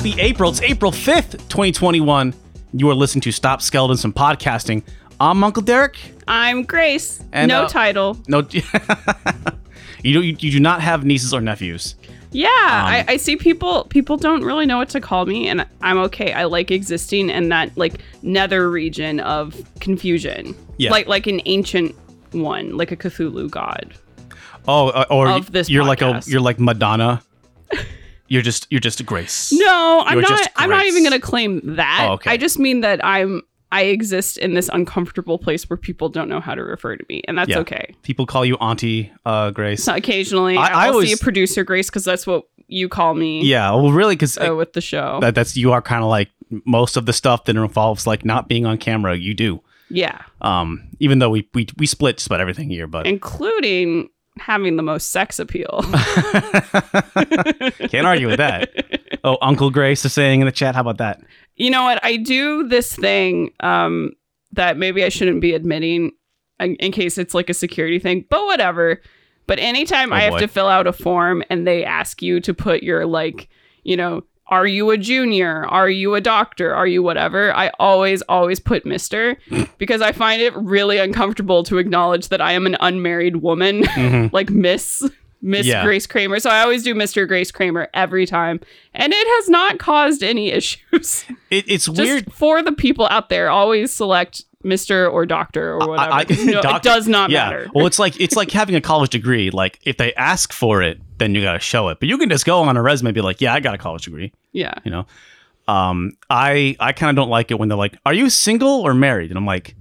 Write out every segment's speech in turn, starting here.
Happy April. It's April 5th, 2021. You are listening to Stop Skeletons from Podcasting. I'm Uncle Derek. I'm Grace. And, no uh, title. No, you, do, you, you do not have nieces or nephews. Yeah, I, I see people. People don't really know what to call me, and I'm okay. I like existing in that like nether region of confusion. Yeah. like like an ancient one, like a Cthulhu god. Oh, uh, or Of this you're like a you're like Madonna. you're just you're just a Grace. No, I'm You're not. I'm not even gonna claim that. Oh, okay. I just mean that I'm. I exist in this uncomfortable place where people don't know how to refer to me, and that's Yeah. okay. People call you Auntie uh, Grace. So occasionally, I- I, I always- see a producer Grace because that's what you call me. yeah, well, really, because uh, with the show. that, that's you are kind of like most of the stuff that involves like not being on camera. You do. yeah, Um, even though we we we split about everything here, but including having the most sex appeal. can't argue with that. Oh, Uncle Grace is saying in the chat. How about that? you know what? I do this thing um, that maybe I shouldn't be admitting in, in case it's like a security thing, but whatever. But anytime Oh, I have boy. to fill out a form and they ask you to put your like, you know, are you a junior? Are you a doctor? Are you whatever? I always, always put Mister because I find it really uncomfortable to acknowledge that I am an unmarried woman, Mhm. like Miss Miss Yeah. Grace Kramer. So I always do Mr. Grace Kramer every time, and it has not caused any issues. It, it's Just weird. for the people out there, always select Mr. or Doctor or whatever. I- I- you know, it does not yeah. matter. Well, it's like it's like having a college degree. Like if they ask for it, then you got to show it. But you can just go on a resume and be like, "Yeah, I got a college degree." Yeah. You know. Um, I I kind of don't like it when they're like, "Are you single or married?" And I'm like,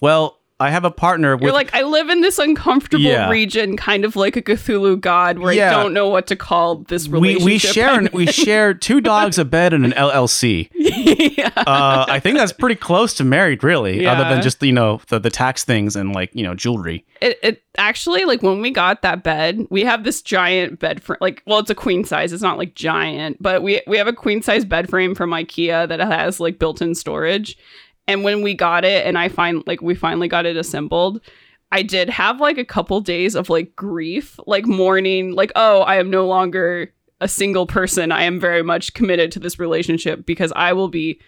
"Well, I have a partner with." You're like, I live in this uncomfortable Yeah. region, kind of like a Cthulhu god, where Yeah. I don't know what to call this we relationship. we share an, we share two dogs, a bed, and an LLC. yeah. Uh, I think that's pretty close to married, really. Other than just you know the, the tax things and like you know jewelry. It, it actually like when we got that bed, we have this giant bed frame. Like, well, it's a queen size. It's not like giant, but we we have a queen size bed frame from IKEA that has like built-in storage. And when we got it, and I find like we finally got it assembled, I did have like a couple days of like grief, like mourning, like oh, I am no longer a single person. I am very much committed to this relationship because I will be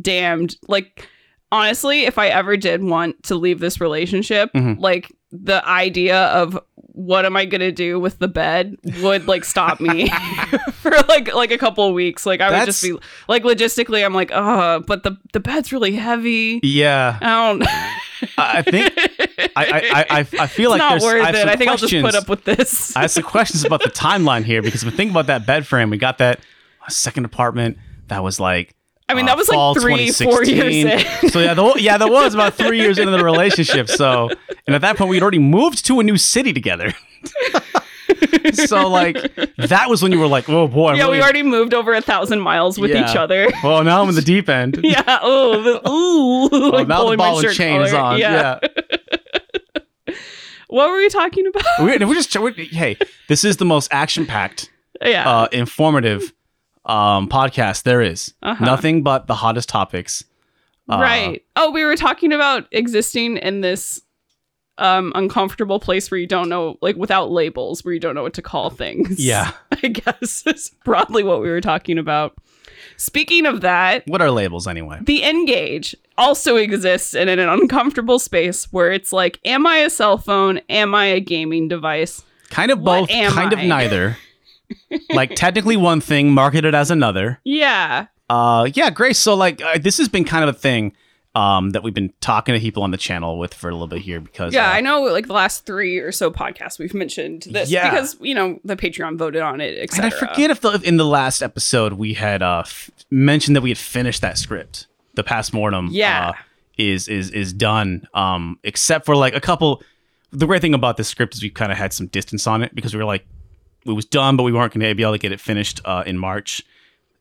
damned. Like honestly, if I ever did want to leave this relationship, Mhm. like the idea of what am I gonna do with the bed would like stop me for like like a couple of weeks. Like I would just be like logistically, I'm like, oh, but the the bed's really heavy. Yeah, I don't. I I think I I, I, I I feel like not there's worth I it. I think I'll just put up with this. I have some questions about the timeline here because if we think about that bed frame, we got that second apartment that was like. I mean, uh, that was like three, four years in. so yeah, the, yeah, that was about three years into the relationship. So, and at that point, we'd already moved to a new city together. so like, that was when you were like, oh boy, I'm yeah, really- we already moved over a thousand miles with Yeah. each other. Well, now I'm in the deep end. yeah. Oh, the, ooh. Well, like now the ball and chain is collar. on. Yeah. What were we talking about? we're, we're just we're, hey, this is the most action packed, yeah. uh, informative um, podcast there is. Uh-huh. Nothing but the hottest topics. Uh, right. Oh, we were talking about existing in this um uncomfortable place where you don't know like without labels where you don't know what to call things. Yeah. I guess is broadly what we were talking about. Speaking of that, What are labels anyway? the N-Gage also exists in an uncomfortable space where it's like, am I a cell phone? Am I a gaming device? Kind of What both, kind of neither. like technically one thing, marketed as another. Yeah. Uh, yeah, Grace. So like, uh, this has been kind of a thing um, that we've been talking to people on the channel with for a little bit here because Yeah, uh, I know like the last three or so podcasts we've mentioned this Yeah. because, you know, the Patreon voted on it, And. I forget if, the, if in the last episode we had uh, f- mentioned that we had finished that script. The past mortem, Yeah. uh, is is is done. Um, except for like a couple. The great thing about this script is we kind of had some distance on it because we were like, it was done, but we weren't going to be able to get it finished uh, in March,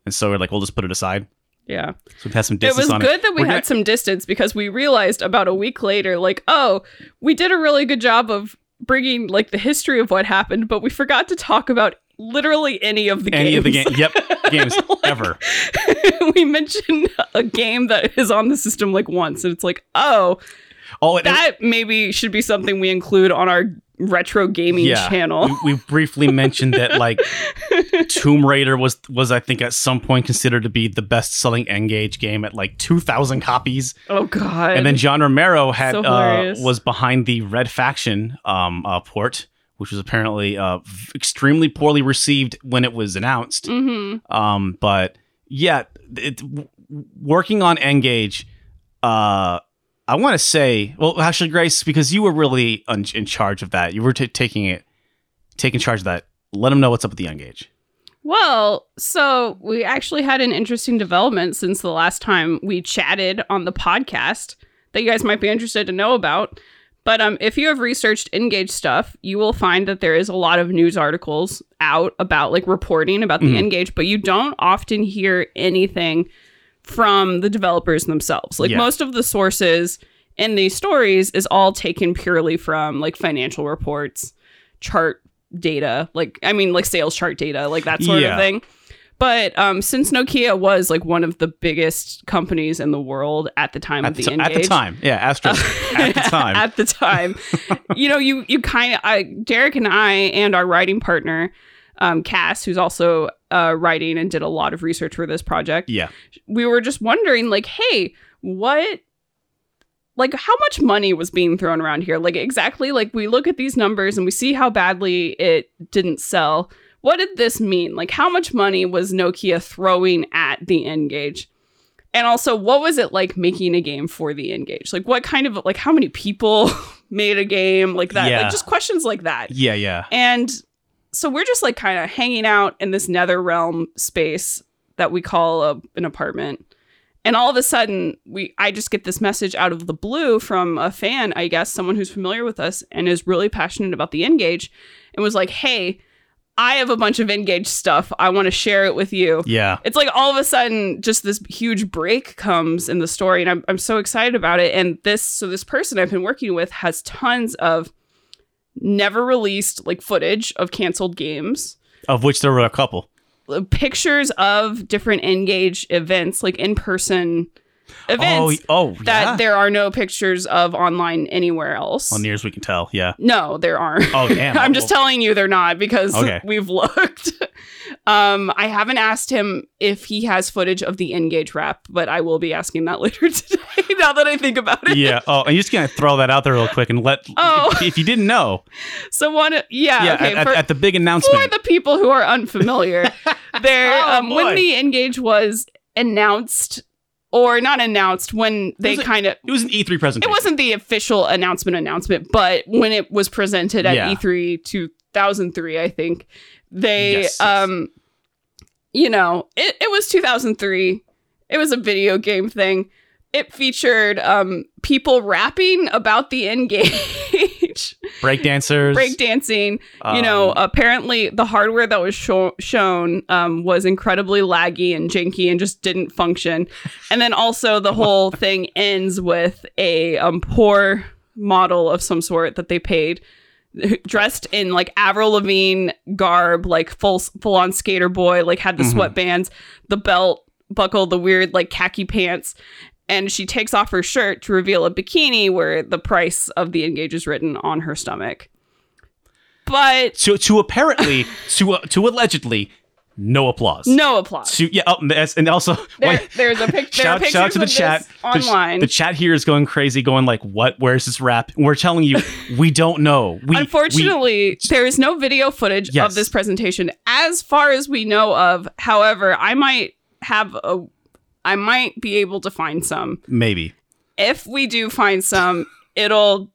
and so we're like, we'll just put it aside. Yeah. So we've had some It was on good it. that we We're had gonna- some distance because we realized about a week later, like, oh, we did a really good job of bringing like the history of what happened, but we forgot to talk about literally any of the any games. of the game. Yep, games ever. we mentioned a game that is on the system like once, and it's like, oh, Oh, and, that maybe should be something we include on our retro gaming Yeah. channel. we, we briefly mentioned that like Tomb Raider was was I think at some point considered to be the best selling N-Gage game at like two thousand copies, Oh god. and then John Romero had So uh, was behind the Red Faction um, uh, port, which was apparently uh, extremely poorly received when it was announced. hmm Um, but yeah, it, w- working on N-Gage, uh, I want to say, well, actually, Grace, because you were really un- in charge of that, you were t- taking it, taking charge of that. Let them know what's up with the N-Gage. Well, so we actually had an interesting development since the last time we chatted on the podcast that you guys might be interested to know about. But um, if you have researched N-Gage stuff, you will find that there is a lot of news articles out about like reporting about the Mhm. N-Gage, but you don't often hear anything from the developers themselves. Like Yeah. most of the sources in these stories is all taken purely from like financial reports, chart data, like I mean like sales chart data, like that sort Yeah. of thing. But um, since Nokia was like one of the biggest companies in the world at the time At of the, the, at the time, yeah, Astro at the time. at the time, you know, you you kind of, Derek and I and our writing partner, um, Cass, who's also uh, writing and did a lot of research for this project. yeah, We were just wondering, like, hey, what, like, how much money was being thrown around here? Like, exactly, like we look at these numbers and we see how badly it didn't sell. What did this mean? Like, how much money was Nokia throwing at the N-Gage? And also, what was it like making a game for the N-Gage? Like, what kind of like how many people made a game like that? Yeah. Like, just questions like that. yeah, yeah. And so we're just like kind of hanging out in this nether realm space that we call a, an apartment. And all of a sudden, we I just get this message out of the blue from a fan, I guess, someone who's familiar with us and is really passionate about the N-Gage, and was like, "Hey, I have a bunch of N-Gage stuff. I want to share it with you." Yeah, It's like all of a sudden, just this huge break comes in the story, and I'm I'm so excited about it. And this so this person I've been working with has tons of never released like footage of canceled games, of which there were a couple. pictures of different N-Gage events, like in person events oh, oh, that there are no pictures of online anywhere else. Well, near as we can tell, yeah. No, there aren't. Oh, damn. I'm just telling you they're not because Okay. we've looked. um, I haven't asked him if he has footage of the N-Gage rap, but I will be asking that later today. now that I think about it. yeah. Oh, and you're just gonna throw that out there real quick and let. Oh. if, if you didn't know, So one, yeah, yeah, okay. at, for, at the big announcement for the people who are unfamiliar, there Oh, um, when the N-Gage was announced or not announced, when they kind of it was an E3 presentation. it wasn't the official announcement announcement, but when it was presented at Yeah. E3 2003, I think they Yes, yes. um you know, it, it was 2003. It was a video game thing. It featured um people rapping about the N-Gage, breakdancers. breakdancing. you know, um, apparently the hardware that was sho- shown um, was incredibly laggy and janky and just didn't function. And then also the whole thing ends with a um, poor model of some sort that they paid dressed in like Avril Lavigne garb, like full full on skater boy, like had the Mhm. sweatbands, the belt buckle, the weird like khaki pants. And she takes off her shirt to reveal a bikini where the price of the N-Gage is written on her stomach. But to to apparently to uh, to allegedly no applause. no applause. To, yeah, oh, and also There, there's a picture. shout, shout out to the chat this The online. The, chat here is going crazy, going like, "What? Where's this rap?" We're telling you, we don't know. We, Unfortunately, there is no video footage Yes. of this presentation as far as we know of. However, I might have a I might be able to find some. maybe. If we do find some, it'll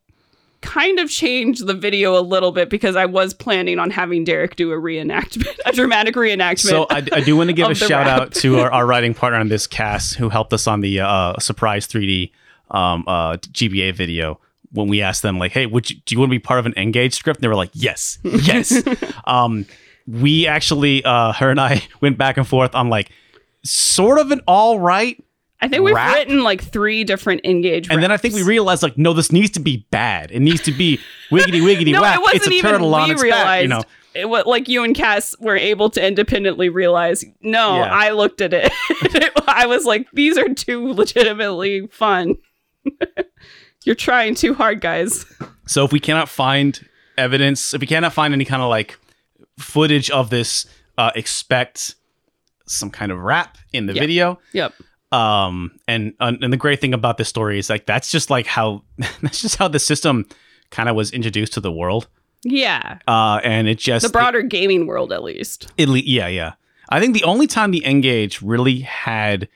kind of change the video a little bit because I was planning on having Derek do a reenactment, a dramatic reenactment. So I, I do want to give a shout rap. out to our, our writing partner on this cast who helped us on the uh, surprise 3D um, uh, GBA video when we asked them like, "Hey, would you, do you want to be part of an N-Gage script?" And they were like, "Yes, yes." um, we actually, uh, her and I went back and forth on like sort of an all right, I think we've rap? written like three different N-Gage. and then I think we realized like, no, this needs to be bad. It needs to be wiggity wiggity no, whack. it wasn't It's a even turtle on we its realized. back. You know, It was like you and Cass were able to independently realize. No, Yeah. I looked at it. I was like, these are too legitimately fun. You're trying too hard, guys. So if we cannot find evidence, if we cannot find any kind of like footage of this, uh, expect some kind of rap in the Yep. video. Yep. Um, and and the great thing about this story is like that's just like how that's just how the system kind of was introduced to the world. Yeah. Uh, and it just The broader gaming world, at least. It, yeah, yeah. I think the only time the N-Gage really had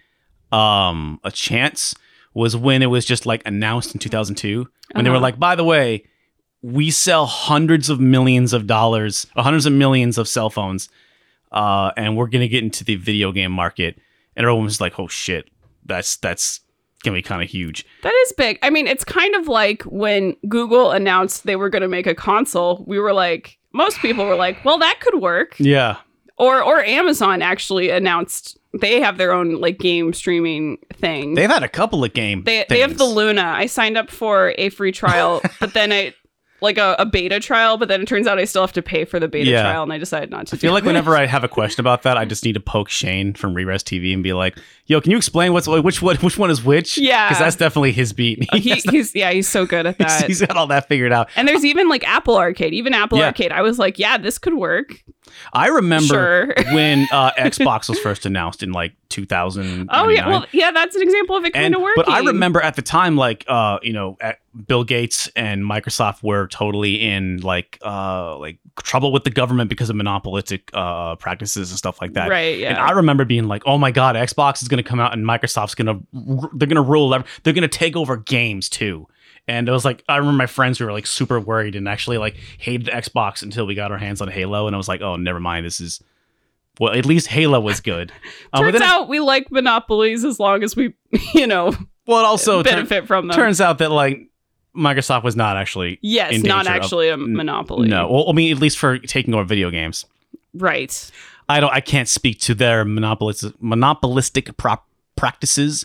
um a chance was when it was just like announced in 2002 when they were Uh-huh. like, by the way, we sell hundreds of millions of dollars, hundreds of millions of cell phones, uh, and we're gonna get into the video game market, and everyone was like, oh shit, that's that's gonna be kind of huge. That is big. I mean, it's kind of like when Google announced they were going to make a console. We were like, most people were like, well, that could work. Yeah, Or or Amazon actually announced they have their own like game streaming thing. they've had a couple of game. They they have the. Luna. I signed up for a free trial, but then I like a, a beta trial, but then it turns out I still have to pay for the beta Yeah. trial, and I decided not to. I feel like it. whenever I have a question about that, I just need to poke Shane from Rerez TV and be like, "Yo, can you explain what's which one which one is which?" Yeah. because that's definitely his beat. he, he's yeah, he's so good at that. he's got all that figured out. and there's even like Apple Arcade, even Apple Yeah. Arcade. I was like, yeah, this could work. I remember Sure. when uh, Xbox was first announced in like 2000. Oh yeah, well yeah, that's an example of it kind of working. but I remember at the time, like uh, you know, at Bill Gates and Microsoft were totally in like uh, like trouble with the government because of monopolistic uh, practices and stuff like that. right? Yeah. And I remember being like, "Oh my god, Xbox is going to come out and Microsoft's going to they're going to rule they're going to take over games too." And it was like I remember my friends who were like super worried and actually like hated Xbox until we got our hands on Halo and I was like, "Oh, never mind. This is well, at least Halo was good." Uh, Turns out we like monopolies as long as we, you know, well, it also turn- benefit from them. turns out that like Microsoft was not actually yes, in not danger of- actually a monopoly. no. Well, I mean, at least for taking over video games. Right. I don't. I can't speak to their monopolistic monopolistic prop practices,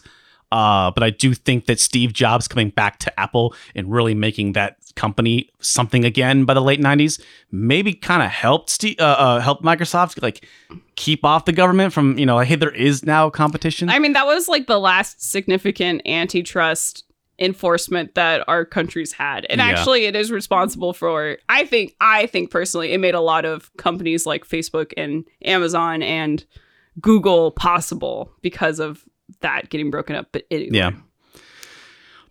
uh, but I do think that Steve Jobs coming back to Apple and really making that company something again by the late '90s maybe kind of helped Steve, uh, uh, helped Microsoft like keep off the government from you know like hey there is now competition. I mean, that was like the last significant antitrust enforcement that our countries had. And Yeah. actually it is responsible for I think I think personally it made a lot of companies like Facebook and Amazon and Google possible because of that getting broken up. But anyway. yeah,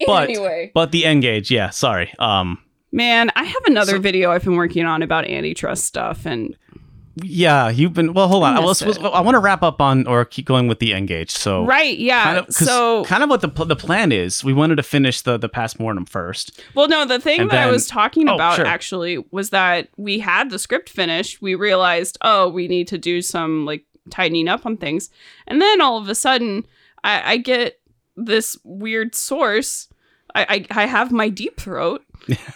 But- anyway. but the N-Gage, yeah. Sorry. Um, Man, I have another So- video I've been working on about antitrust stuff and yeah, you've been well. Hold on. I Let's, missed let's- I want to wrap up on or keep going with the N-Gage. So Right, yeah. kind of so kind of what the the plan is. We wanted to finish the the past mortem first. Well, no, the thing that I was talking Oh, about sure. actually was that we had the script finished. We realized, oh, we need to do some like tightening up on things. And then all of a sudden, I, I get this weird source. I, I, I have my deep throat.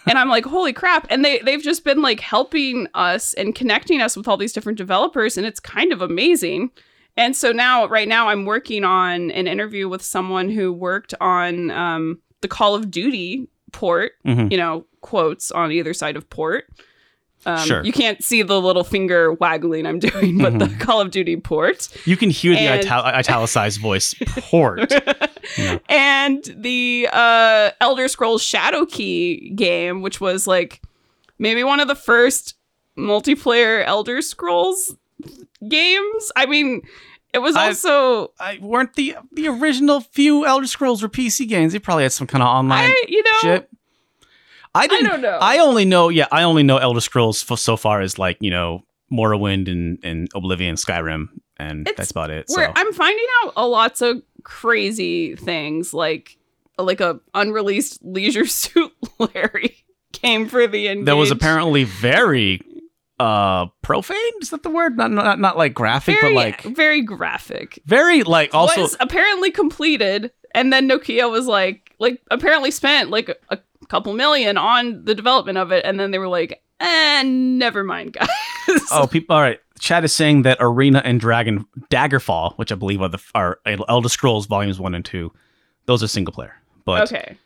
and I'm like, holy crap. And they, they've just been like helping us and connecting us with all these different developers. And it's kind of amazing. And so now, right now, I'm working on an interview with someone who worked on um, the Call of Duty port, Mhm. you know, quotes on either side of port. Um, Sure. You can't see the little finger waggling I'm doing, but the Call of Duty port. You can hear the And- ital- italicized voice port. Yeah. and the uh, Elder Scrolls Shadowkey game, which was like maybe one of the first multiplayer Elder Scrolls games. I mean, it was also I weren't the the original few Elder Scrolls were PC games. They probably had some kind of online I, you know, shit. I didn't. don't know. I only know. Yeah, I only know Elder Scrolls so far as like you know Morrowind and and Oblivion, Skyrim, and It's- that's about it. So I'm finding out a lots of crazy things like like a unreleased Leisure Suit Larry came for the N-Gage. that was apparently very uh profane. Is that the word? Not not not like graphic, very, but like very graphic. very like also. was apparently completed, and then Nokia was like, like apparently spent like a couple million on the development of it, and then they were like, eh, never mind, guys. Oh, people! All right. Chad is saying that Arena and Dragon Daggerfall, which I believe are the are Elder Scrolls Volumes One and Two, those are single player. But okay.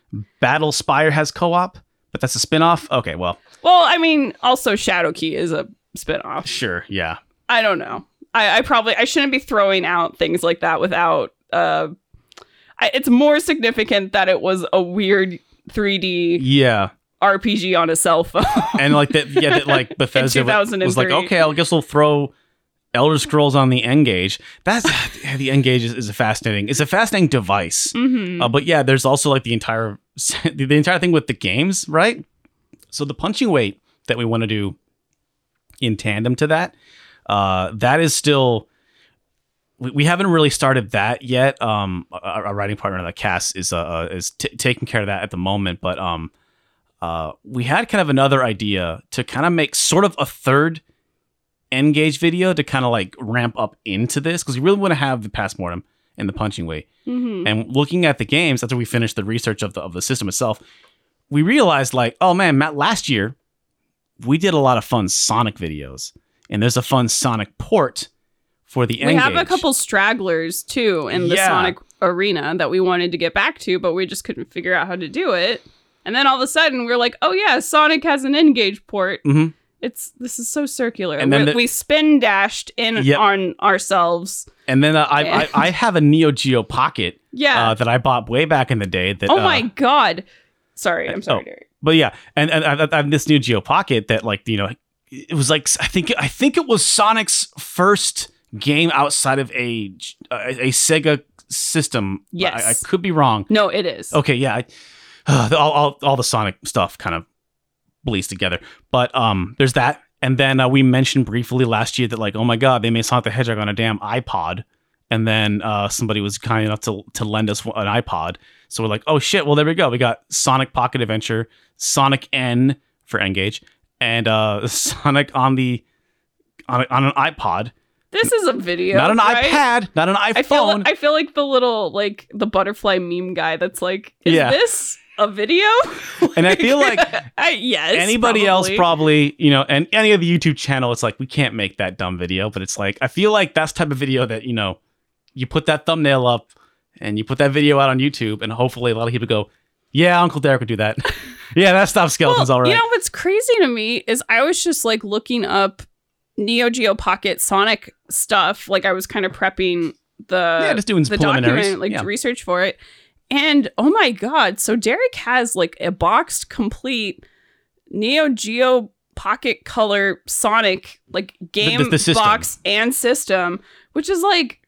Battlespire has co-op, but that's a spin-off. Okay, well, Well, I mean, also Shadowkey is a spin off. sure, yeah. I don't know. I, I probably I shouldn't be throwing out things like that without. Uh, I, it's more significant that it was a weird 3D Yeah. RPG on a cell phone. and like that, yeah, that like Bethesda was, like, okay, I guess we'll throw Elder Scrolls on the N-Gage. That's the N-Gage is, is a fascinating. It's a fascinating device. hmm Uh, but yeah, there's also like the entire the, the entire thing with the games, right? So the punching weight that we want to do in tandem to that, uh, that is still we, we haven't really started that yet. Um, our, our writing partner, like Cass, is uh, uh is t- taking care of that at the moment. But um, uh, we had kind of another idea to kind of make sort of a third N-Gage video to kind of like ramp up into this because we really want to have the pass mortem and the punching weight. hmm And looking at the games after we finished the research of the of the system itself, we realized like, oh man, Matt, last year we did a lot of fun Sonic videos, and there's a fun Sonic port for the end We have a couple stragglers too in the Yeah. Sonic arena that we wanted to get back to, but we just couldn't figure out how to do it. And then all of a sudden, we are like, "Oh yeah, Sonic has an N-Gage port. Mhm. It's this is so circular." And then we, the- we spin dashed in Yep. on ourselves. And then uh, I, I I have a Neo Geo Pocket Yeah. uh, that I bought way back in the day. That oh uh, my god. Sorry, I'm sorry, oh. Derek. But yeah, and, and I, I have this Neo Geo Pocket that like you know it was like I think I think it was Sonic's first game outside of a a, a Sega system. Yes. I, I could be wrong. No, it is. Okay, yeah, I, all, all all the Sonic stuff kind of bleeds together. But um, there's that, and then uh, we mentioned briefly last year that like, oh my god, they made Sonic the Hedgehog on a damn iPod, and then uh, somebody was kind enough to to lend us an iPod. So we're like, oh shit, well there we go. We got Sonic Pocket Adventure, Sonic N for N-Gage, and uh, Sonic on the on, a, on an iPod, This is a video. not an right? iPad, not an I feel iPhone. I feel like the little like the butterfly meme guy that's like, is Yeah. this a video? And I feel like I, yes, anybody else probably. probably you know and any of the youtube channel it's like we can't make that dumb video but it's like i feel like that's the type of video that you know you put that thumbnail up and you put that video out on youtube and hopefully a lot of people go yeah uncle derek would do that yeah that stuff skeletons Well, all right You know what's crazy to me is I was just like looking up Neo Geo Pocket Sonic stuff. Like I was kind of prepping the yeah just doing the document, like yeah. research for it. And oh my god, so Derek has like a boxed complete Neo Geo Pocket Color Sonic like game the system. box and system, which is like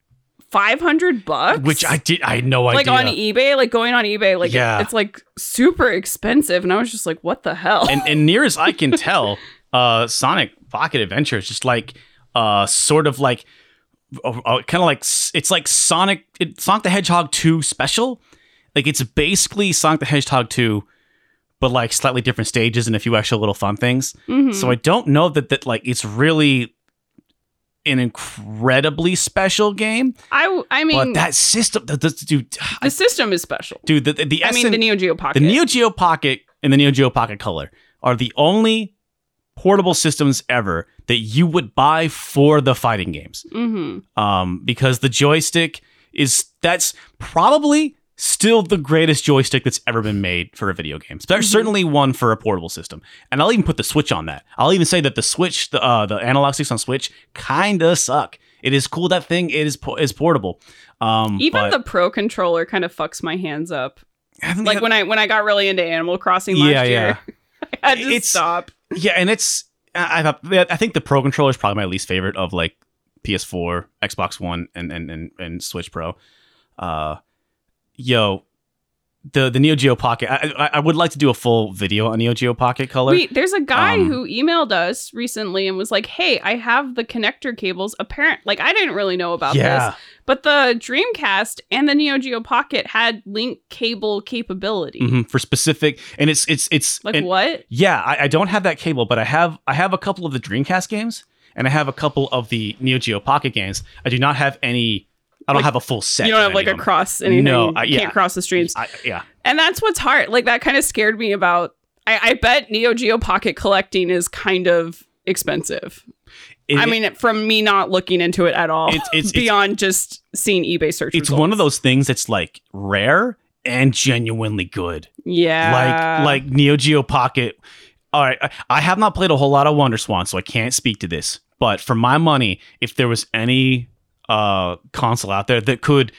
500 bucks. which i did i had no like idea Like on eBay, like going on eBay, like Yeah. it's like super expensive, and I was just like, "What the hell?" and, and near as i can tell uh sonic pocket adventure is just like uh sort of like uh, uh, kind of like it's like sonic it, sonic the hedgehog 2 special like it's basically sonic the hedgehog 2 but like slightly different stages and a few extra little fun things Mhm. so i don't know that that like it's really an incredibly special game I, I mean, but that system the, the, dude the I- system is special. dude the, the, the I mean, the Neo Geo Pocket. the Neo Geo Pocket and the Neo Geo Pocket Color are the only portable systems ever that you would buy for the fighting games. hmm Um, because the joystick is that's probably still the greatest joystick that's ever been made for a video game. There's Mhm. certainly one for a portable system, and I'll even put the Switch on that. I'll even say that the Switch, the uh, the analog sticks on Switch, kinda suck. It is cool that thing is po- is portable. Um, Even but the Pro controller kind of fucks my hands up. Like that- when I when I got really into Animal Crossing last Yeah, year, I had to It's- stop. Yeah, and it's I I I think the Pro controller is probably my least favorite of like PS4, Xbox One, and and and, and Switch Pro. Uh, yo, the the Neo Geo Pocket. I, I I would like to do a full video on Neo Geo Pocket Color. Wait, there's a guy Um, who emailed us recently and was like, "Hey, I have the connector cables. Apparent, like I didn't really know about yeah, this, but the Dreamcast and the Neo Geo Pocket had link cable capability. mhm, for specific, and it's it's it's Like and- what? Yeah, I, I don't have that cable, but I have I have a couple of the Dreamcast games, and I have a couple of the Neo Geo Pocket games. I do not have any. I don't Like, have a full set. you don't have like a cross anything. No, I- uh, yeah. can't cross the streams. I, yeah. And that's what's hard. Like that kind of scared me about. I, I bet Neo Geo Pocket collecting is kind of expensive. It- I mean, from me not looking into it at all, It's- it's- beyond just seeing eBay search. it's results. one of those things that's like rare and genuinely good. Yeah, like like Neo Geo Pocket. All right, I, I have not played a whole lot of WonderSwan, so I can't speak to this. But for my money, if there was any uh console out there that could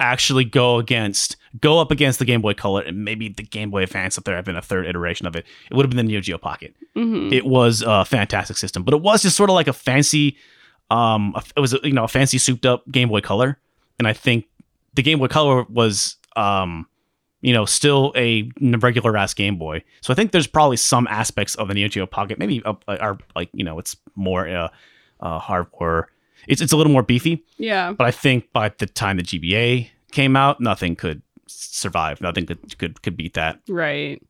actually go against go up against the Game Boy Color and maybe the Game Boy Advance if there had been a third iteration of it. It would have been the Neo Geo Pocket. Mhm. It was a fantastic system, but it was just sort of like a fancy, um, it was you know a fancy souped up Game Boy Color, and I think the Game Boy Color was um, you know, still a regular ass Game Boy. So I think there's probably some aspects of the Neo Geo Pocket, maybe uh, are like you know it's more uh, uh hardcore. It's it's a little more beefy, yeah. but I think by the time the GBA came out, nothing could survive. Nothing could could could beat that. Right.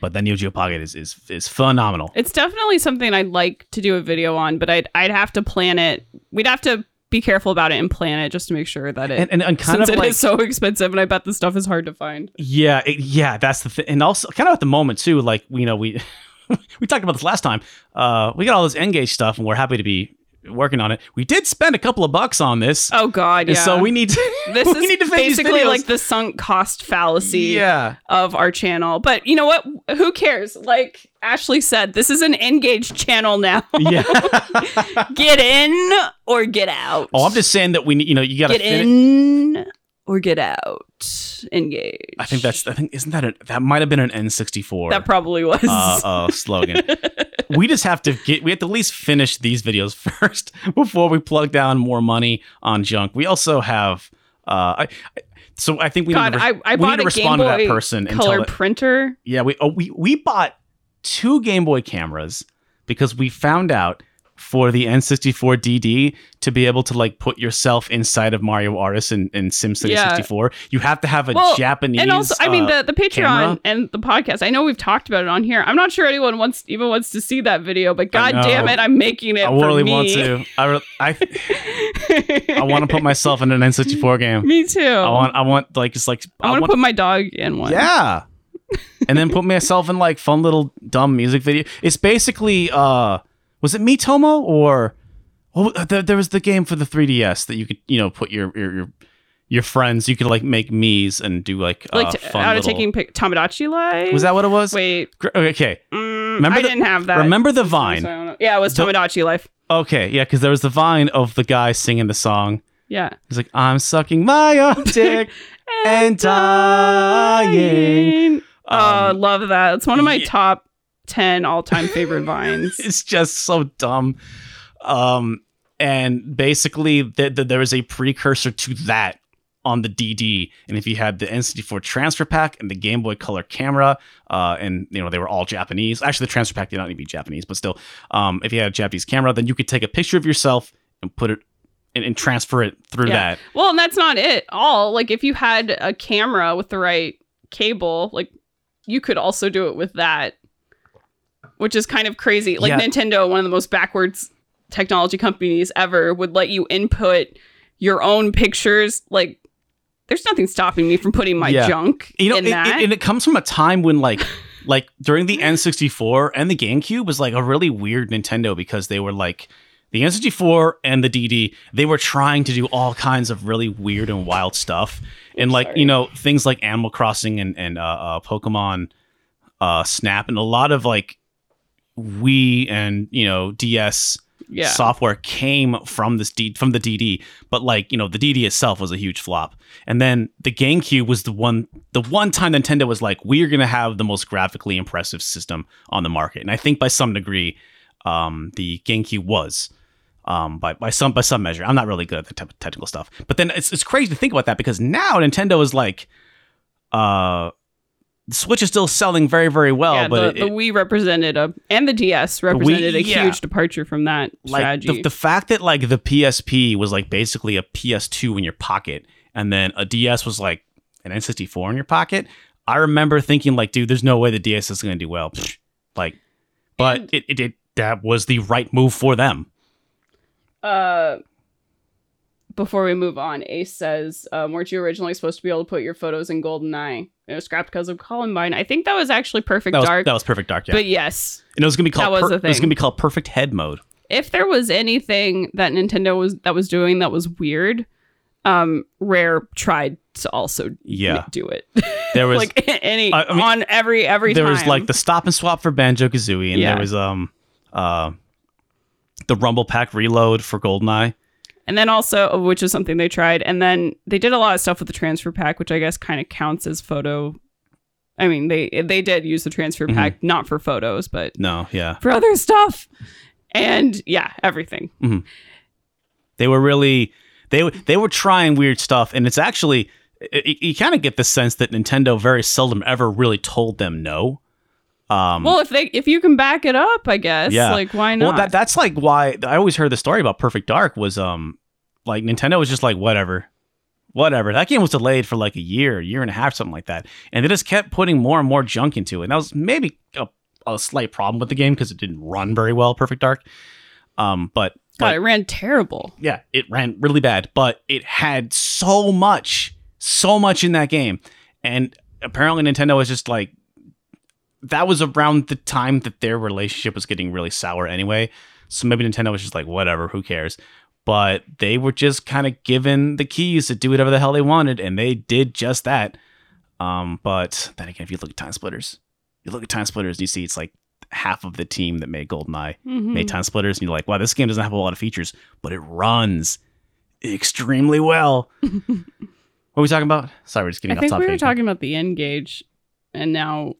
But the Neo Geo Pocket is is is phenomenal. It's definitely something I'd like to do a video on, but I'd I'd have to plan it. We'd have to be careful about it and plan it just to make sure that it And, and, and kind since of it is like so expensive and I bet the stuff is hard to find. Yeah, it, yeah, that's the thing. And also, kind of at the moment too, like you know, we we talked about this last time. Uh, we got all this N-Gage stuff, and we're happy to be working on it. We did spend a couple of bucks on this, Oh god, yeah. so we need to. this we is need to basically like the sunk cost fallacy yeah, of our channel. But you know what? Who cares? Like Ashley said, this is an engaged channel now. yeah. get in or get out. oh, I'm just saying that we need. You know, you got to get finish. in or get out. Engage. I think that's. I think isn't that a, that might have been an N64 that probably was. uh, uh, slogan. we just have to get. We have to at least finish these videos first before we plug down more money on junk. We also have. Uh, I, I- so I think we God, need to, res- I, I we bought need to a respond to that person and color it, printer. Yeah, we oh, we we bought two Game Boy cameras because we found out for the N64 DD to be able to like put yourself inside of Mario Artist and, and SimCity Yeah. 64, you have to have a Well, Japanese. and also, I mean, uh, the the Patreon camera. and the podcast. I know we've talked about it on here. I'm not sure anyone wants even wants to see that video, but god damn it, I'm making it. I for really me. want to. I re- I, I want to put myself in an N64 game. Me too. I want I want like just like I want to put my dog in one. yeah, and then put myself in like fun little dumb music video. It's basically uh, was it Miitomo or oh there, there was the game for the 3ds that you could you know put your your your, your friends you could like make me's and do like like uh, t- fun out of little- taking pic- Tamagotchi live. was that what it was? Wait, Gr- Okay, mm, Remember I the- didn't have that. remember the Vine? don't. Yeah, it was The- Tamagotchi life. Okay, yeah, because there was the vine of the guy singing the song. Yeah. He's like, I'm sucking my own dick and dying. Oh, Um, love that. It's one of my yeah. top ten all time favorite vines. It's just so dumb. Um, and basically, th- th- there was a precursor to that on the DD. And if you had the N64 transfer pack and the Game Boy Color camera, uh, and you know they were all Japanese. Actually, the transfer pack did not need to be Japanese, but still, um, if you had a Japanese camera, then you could take a picture of yourself and put it and, and transfer it through Yeah. that. Well, and that's not it all. Like if you had a camera with the right cable, like you could also do it with that. Which is kind of crazy. Like Yeah. Nintendo, one of the most backwards technology companies ever, would let you input your own pictures. Like there's nothing stopping me from putting my Yeah. junk you know, in it- that. it- and it comes from a time when like like during the N64 and the GameCube was like a really weird Nintendo because they were like the N64 and the DD they were trying to do all kinds of really weird and wild stuff and like sorry. you know things like Animal Crossing and and uh, uh, Pokemon uh, Snap and a lot of like Wii and you know DS yeah. software came from this D from the DD, but like you know the DD itself was a huge flop. And then the GameCube was the one the one time Nintendo was like, we're gonna have the most graphically impressive system on the market. And I think by some degree, um, the GameCube was. Um, by, by some by some measure, I'm not really good at the te- technical stuff. But then it's it's crazy to think about that because now Nintendo is like, uh, the Switch is still selling very very well, yeah, but the, it- the Wii represented a and the DS represented a yeah. huge departure from that like strategy. the, the fact that like the PSP was like basically a PS2 in your pocket, and then a DS was like an N64 in your pocket. I remember thinking like, dude, there's no way the DS is going to do well. Like, but And- it, it it that was the right move for them. uh before we move on, Ace says, um, weren't you originally supposed to be able to put your photos in GoldenEye? It was scrapped because of Columbine. I think that was actually Perfect That was Dark. that was perfect dark, yeah. But yes, and it was going to be called that was per- it was to be called perfect head mode. if there was anything that Nintendo was that was doing that was weird, um, Rare tried to also Yeah. do it. There was like any I- I mean, on every every there time. was like the stop and swap for Banjo Kazooie, and Yeah. there was um uh the Rumble Pack Reload for Goldeneye. And then also, which is something they tried, and then they did a lot of stuff with the transfer pack, which I guess kind of counts as photo. I mean, they they did use the transfer Mm-hmm. pack not for photos, but No, yeah. for other stuff. And yeah, everything. They were really they they were trying weird stuff, and it's actually y- you kind of get the sense that Nintendo very seldom ever really told them no. Um, Well, if they if you can back it up, I guess. Yeah. Like why not? Well, that that's like why I always heard the story about Perfect Dark was um like Nintendo was just like whatever, whatever. That game was delayed for like a year, year and a half, something like that, and they just kept putting more and more junk into it. And that was maybe a, a slight problem with the game because it didn't run very well, Perfect Dark. Um, but God, but- it ran terrible. yeah, it ran really bad, but it had so much, so much in that game. And apparently Nintendo was just like that was around the time that their relationship was getting really sour anyway. So maybe Nintendo was just like, whatever, who cares? But they were just kind of given the keys to do whatever the hell they wanted, and they did just that. Um, but then again, if you look at TimeSplitters, you look at TimeSplitters, you see it's like half of the team that made GoldenEye Mhm. made TimeSplitters, and you're like, wow, this game doesn't have a lot of features, but it runs extremely well. what are we talking about? Sorry, we're just getting I off think topic. we were talking about the N-Gage, and now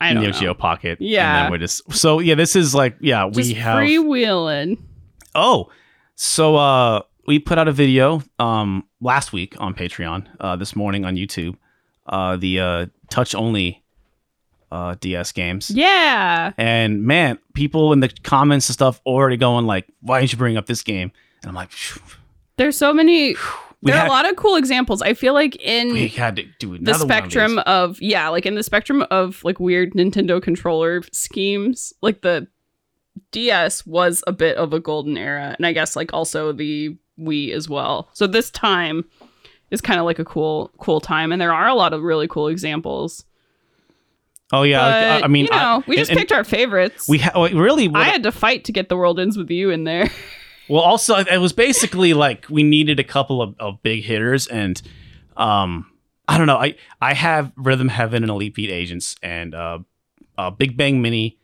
I don't Neo know. Geo Pocket. And Yeah. then we're just so yeah, this is like yeah, we Just have freewheeling. Oh, so uh we put out a video um last week on Patreon, uh this morning on YouTube. Uh the uh touch only uh DS games. Yeah. And man, people in the comments and stuff already going like, why didn't you bring up this game? And I'm like, phew, There's so many. we there are a lot of cool examples. I feel like in we had to do the spectrum one of, yeah, like in the spectrum of like weird Nintendo controller schemes, like the DS was a bit of a golden era, and I guess like also the Wii as well. So this time is kind of like a cool, cool time, and there are a lot of really cool examples. Oh yeah, But, I, I mean, you know, we just and picked our favorites. we ha- really I had to fight to get the world ends with you in there. Well, also it was basically like we needed a couple of, of big hitters, and um, I don't know. I I have Rhythm Heaven and Elite Beat Agents and uh, uh, Big Bang Mini,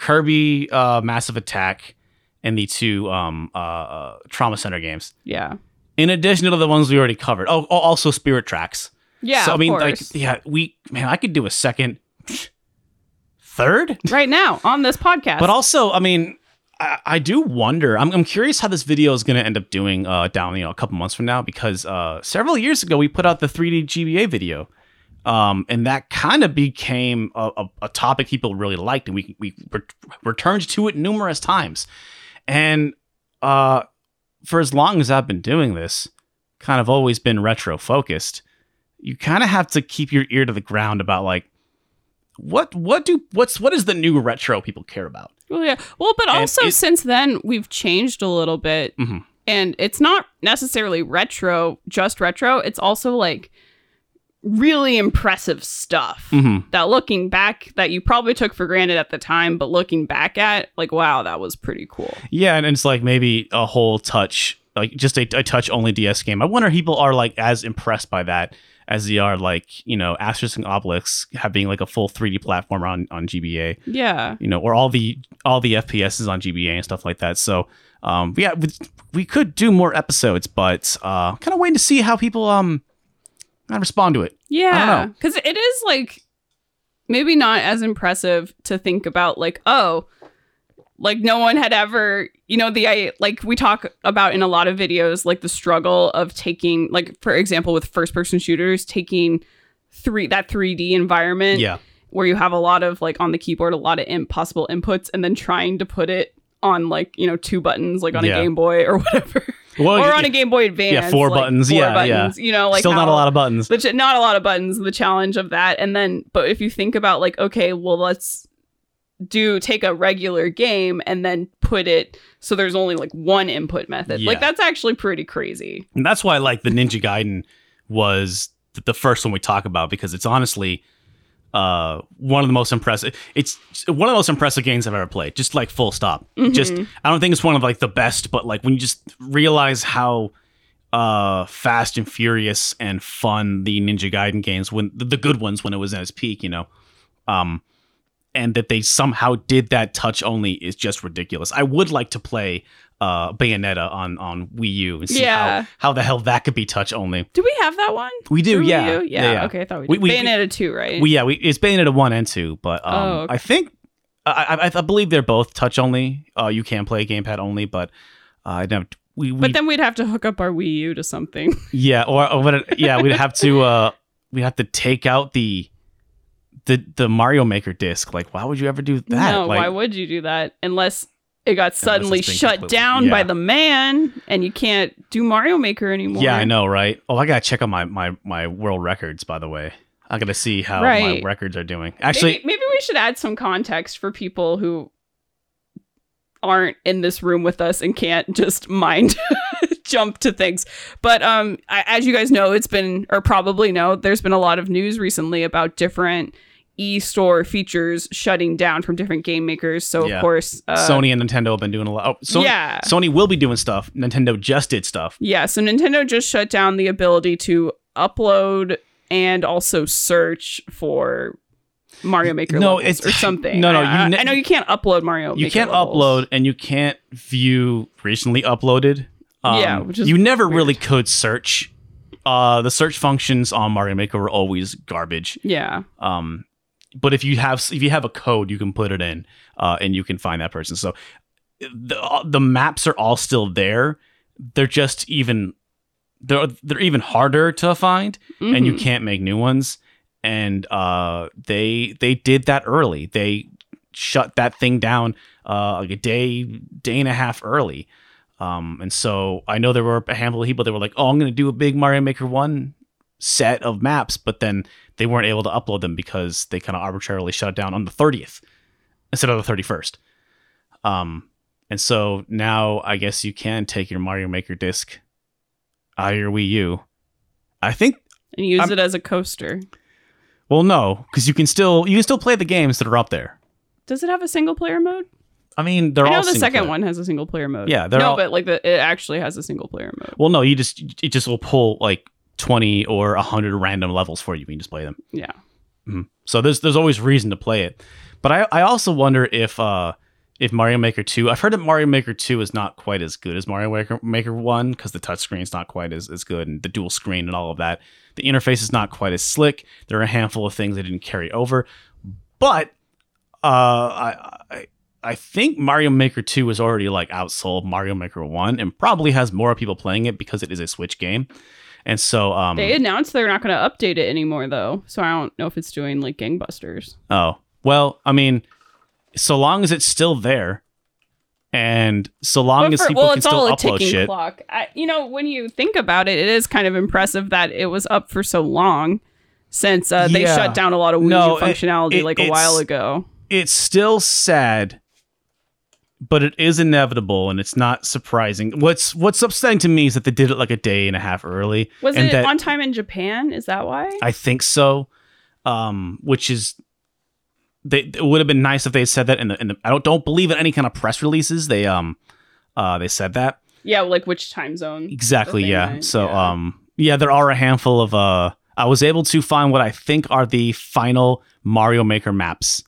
Kirby uh, Massive Attack, and the two um, uh, uh, Trauma Center games. yeah. In addition to the ones we already covered. Oh, also Spirit Tracks. Yeah. So I mean, like, yeah, we man, I could do a second, third. right now on this podcast. But also, I mean, I, I do wonder. I'm, I'm curious how this video is going to end up doing uh, down, you know, a couple months from now because uh, several years ago we put out the 3D GBA video, um, and that kind of became a, a, a topic people really liked, and we we re- returned to it numerous times. And uh, for as long as I've been doing this, kind of always been retro focused. You kind of have to keep your ear to the ground about like what what do what's what is the new retro people care about Well, yeah. Well, but And also it- since then we've changed a little bit, Mhm. and it's not necessarily retro, just retro. It's also like really impressive stuff Mm-hmm. that looking back that you probably took for granted at the time, but looking back at like, wow, that was pretty cool. Yeah, and it's like maybe a whole touch, like just a, a touch only DS game. I wonder if people are like as impressed by that as they are like you know Asterix and Obelix having like a full 3D platform on on GBA, Yeah. you know, or all the all the FPSs on GBA and stuff like that. So um, yeah, we, we could do more episodes, but uh, kind of waiting to see how people um respond to it. Yeah. Because it is like maybe not as impressive to think about, like, oh, like no one had ever, you know, the, I, like we talk about in a lot of videos, like the struggle of taking, like, for example, with first person shooters, taking three, that 3D environment Yeah, where you have a lot of, like, on the keyboard, a lot of impossible inputs, and then trying to put it on, like, you know, two buttons, like on Yeah. a Game Boy or whatever. Well, or on a Game Boy Advance. Yeah, four like, buttons, four yeah, yeah. buttons, You know, like still not a lot of buttons. the not a lot of buttons the challenge of that and then but if you think about like okay well let's do take a regular game and then put it so there's only like one input method Yeah. like that's actually pretty crazy And that's why like the Ninja Gaiden was the first one we talk about because it's honestly uh one of the most impressive it's one of the most impressive games I've ever played. Just like full stop. Just I don't think it's one of like the best, but like when you just realize how uh fast and furious and fun the Ninja Gaiden games when the, the good ones when it was at its peak, you know. Um and that they somehow did that touch only is just ridiculous. I would like to play uh, Bayonetta on on Wii U and see Yeah. how, how the hell that could be touch only. Do we have that one? We do, yeah. Wii U? Yeah, yeah. yeah. Okay, I thought we We- did. we- Bayonetta 2, right? We yeah, we it's Bayonetta one and two, but um, Oh, okay. I think I, I I believe they're both touch only. Uh, you can play gamepad only, but uh, I don't. We, we but then we'd have to hook up our Wii U to something. yeah, or, or it- Yeah, we'd have to uh, we have to take out the the the Mario Maker disc. Like, why would you ever do that? no, like, why would you do that? Unless it got suddenly shut down by the man and you can't do Mario Maker anymore. Yeah, I know, right? Oh, I gotta check on my my my world records. By the way, I gotta see how Right. my records are doing. Actually, maybe, maybe we should add some context for people who aren't in this room with us and can't just mind jump to things. But um, I, as you guys know, it's been or probably know, there's been a lot of news recently about different e-store features shutting down from different game makers. So Yeah. of course, uh, Sony and Nintendo have been doing a lot. Oh, Sony, Yeah. Sony will be doing stuff. Nintendo just did stuff. Yeah, so Nintendo just shut down the ability to upload and also search for Mario Maker No, it's- or something. no, no, I- ne- I know you can't upload Mario. you Maker can't levels. upload and you can't view recently uploaded. Um, Yeah, which is you never weird. really could search. Uh, the search functions on Mario Maker were always garbage. Yeah, Um, but if you have if you have a code, you can put it in, uh, and you can find that person. So the the maps are all still there. They're just even they're they're even harder to find, and you Mhm. can't make new ones. And uh, they they did that early. They shut that thing down uh, like a day day and a half early. Um, and so I know there were a handful of people that were like, "Oh, I'm going to do a big Mario Maker one set of maps," but then they weren't able to upload them because they kind of arbitrarily shut down on the 30th instead of the 31st. Um, and so now I guess you can take your Mario Maker disc out of your Wii U. I think and use I'm- it as a coaster. well, no, because you can still you can still play the games that are up there. Does it have a single player mode? I mean, they're I know all the second player. one has a single player mode. Yeah, no, all- but like the it actually has a single player mode. Well, no, you just it just will pull like 20 or 100 random levels for you. You can just play them. Yeah, So there's there's always reason to play it. But I I also wonder if uh if Mario Maker 2, I've heard that Mario Maker 2 is not quite as good as Mario Maker, Maker 1 because the touchscreen is not quite as, as good and the dual screen and all of that. The interface is not quite as slick. There are a handful of things they didn't carry over. But uh I, I I think Mario Maker 2 is already like outsold Mario Maker 1 and probably has more people playing it because it is a Switch game. And so um they announced they're not going to update it anymore though, so I don't know if it's doing like gangbusters. Oh, well, I mean, so long as it's still there, and so long But as people well, can it's still all a upload ticking shit. clock. I, you know, when you think about it, it is kind of impressive that it was up for so long since uh, they Yeah. shut down a lot of Wii No, U it- functionality it- like a while ago. It's still sad, but it is inevitable, and it's not surprising. What's What's upsetting to me is that they did it like a day and a half early. Was it that, on time in Japan? Is that why? I think so. Um, which is. They, it would have been nice if they said that in the, in the I don't don't believe in any kind of press releases they um uh they said that yeah, like which time zone? Exactly, yeah. went, So yeah. um yeah, there are a handful of uh I was able to find what I think are the final Mario Maker maps.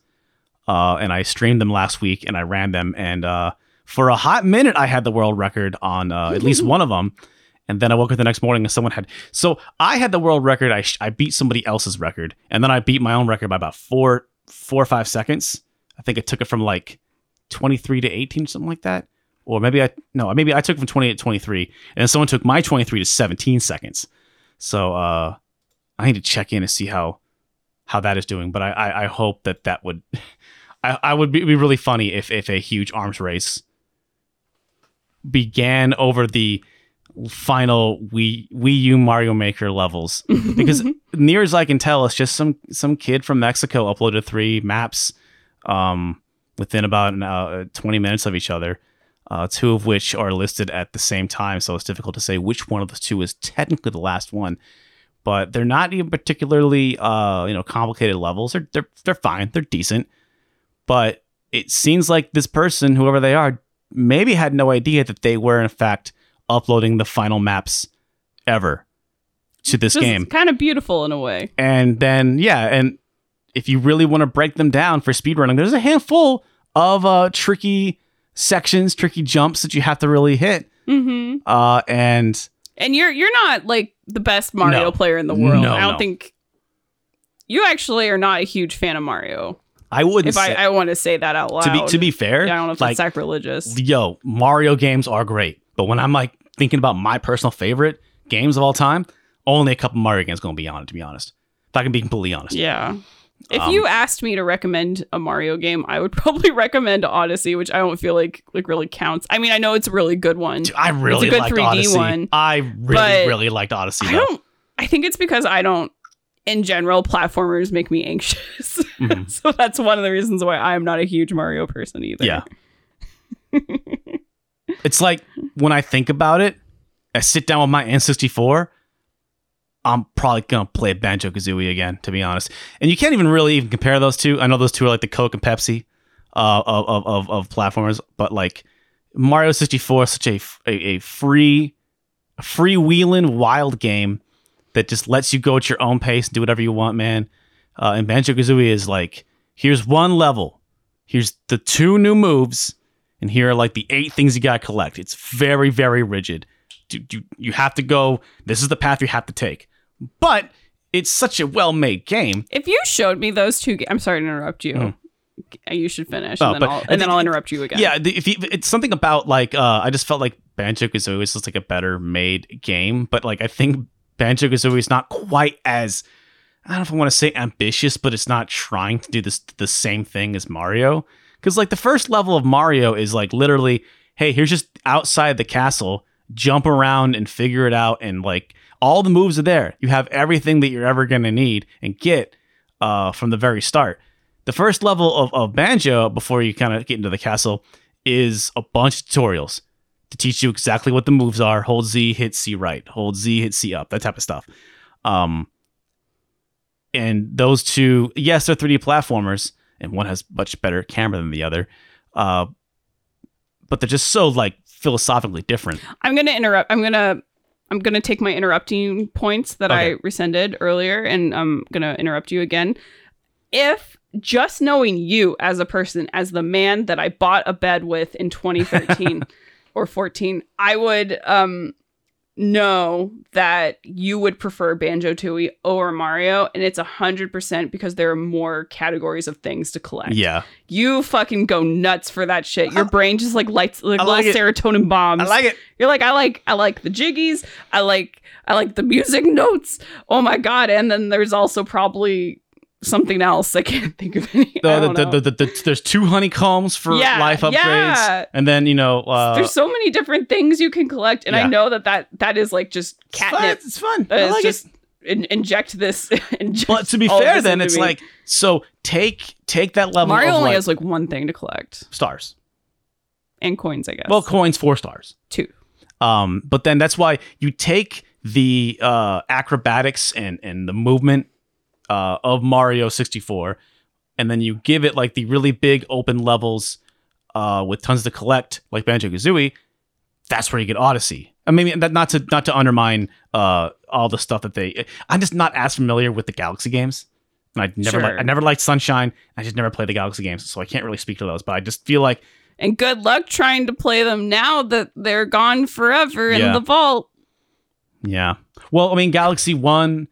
Uh and I streamed them last week and I ran them and uh for a hot minute I had the world record on uh, at least one of them. And then I woke up the next morning and someone had so I had the world record. I sh- I beat somebody else's record and then I beat my own record by about four four or five seconds. I think it took it from like twenty three to eighteen, something like that. Or maybe I no, maybe I took from twenty eight to twenty three, and someone took my twenty three to seventeen seconds. So uh, I need to check in and see how how that is doing. But I I, I hope that that would I, I would be, be really funny if if a huge arms race began over the final Wii Wii U Mario Maker levels because near as I can tell, it's just some some kid from Mexico uploaded three maps um, within about an, uh, 20 minutes of each other, uh, two of which are listed at the same time. So it's difficult to say which one of the two is technically the last one. But they're not even particularly uh, you know complicated levels. They're they're they're fine. They're decent. But it seems like this person, whoever they are, maybe had no idea that they were in fact uploading the final maps ever to this game. Kind of beautiful in a way. And then yeah, and if you really want to break them down for speedrunning, there's a handful of uh tricky sections, tricky jumps that you have to really hit. Mm-hmm. Uh, and And you're you're not like the best Mario No. player in the world. No, I don't no. think you actually are not a huge fan of Mario. I wouldn't If I, say, I want to say that out loud. to be to be fair, Yeah, I don't know if like that's sacrilegious. yo, Mario games are great, but when I'm like thinking about my personal favorite games of all time, only a couple Mario games gonna be on it. To be honest, if I can be completely honest, Yeah. If Um, you asked me to recommend a Mario game, I would probably recommend Odyssey, which I don't feel like like really counts. I mean, I know it's a really good one. Dude, I really good liked 3D Odyssey. one, I really really liked Odyssey. I though. don't. I think it's because I don't. In general, platformers make me anxious, Mhm. so that's one of the reasons why I'm not a huge Mario person either. Yeah. it's like when I think about it, I sit down with my N64, I'm probably gonna play Banjo Kazooie again, to be honest. And you can't even really even compare those two. I know those two are like the Coke and Pepsi uh, of, of, of, platformers, but like Mario 64 is such a free, freewheeling wild game that just lets you go at your own pace and do whatever you want, man. Uh, and Banjo Kazooie is like, here's one level, here's the two new moves, and here are like the eight things you gotta collect. It's very, very rigid. You, you, you have to go, this is the path you have to take. But it's such a well made game. If you showed me those two, ga- I'm sorry to interrupt you. Mhm. You should finish, Oh, and then, but I'll, and then think- I'll interrupt you again. Yeah, the, if you, it's something about like uh, I just felt like Banjo Kazooie was just like a better made game, but like I think Banjo Kazooie is not quite as I don't know if I want to say ambitious, but it's not trying to do this the same thing as Mario. Because like the first level of Mario is like literally, hey, here's just outside the castle, jump around and figure it out, and like all the moves are there. You have everything that you're ever gonna need and get uh, from the very start. The first level of, of Banjo before you kind of get into the castle is a bunch of tutorials to teach you exactly what the moves are. Hold Z, hit C right. Hold Z, hit C up. That type of stuff. Um, and those two, yes, they're 3D platformers, and one has much better camera than the other. Uh, but they're just so like philosophically different. I'm gonna interrupt. I'm gonna I'm gonna take my interrupting points that I rescinded earlier, and I'm gonna interrupt you again. If just knowing you as a person, as the man that I bought a bed with in 2013 or 14, I would um know that you would prefer Banjo Tooie over Mario, and it's a hundred percent because there are more categories of things to collect. Yeah, You fucking go nuts for that shit. Your brain just like lights like like little serotonin bombs. I like it. You're like, I like, I like the jiggies. I like, I like the music notes. Oh my god! And then there's also probably something else. I can't think of any. The, the, the, the, the, there's two honeycombs for Yeah, life upgrades, yeah. and then you know, uh, there's so many different things you can collect, and I know that that that is like just it's fun. It's fun. I like it. just in, inject this. inject But to be fair, then it's me. like so take take that level Mario only like, has like one thing to collect stars. and coins, I guess. Well, coins four stars. two. Um, but then that's why you take the uh, acrobatics and and the movement uh, of Mario 64, and then you give it like the really big open levels uh, with tons to collect, like Banjo Kazooie. That's where you get Odyssey. I mean, that not to not to undermine uh, all the stuff that they. I'm just not as familiar with the Galaxy games. And I never, Sure. li- I never liked Sunshine. I just never played the Galaxy games, so I can't really speak to those. But I just feel like And good luck trying to play them now that they're gone forever in Yeah. the vault. Yeah. Well, I mean, Galaxy One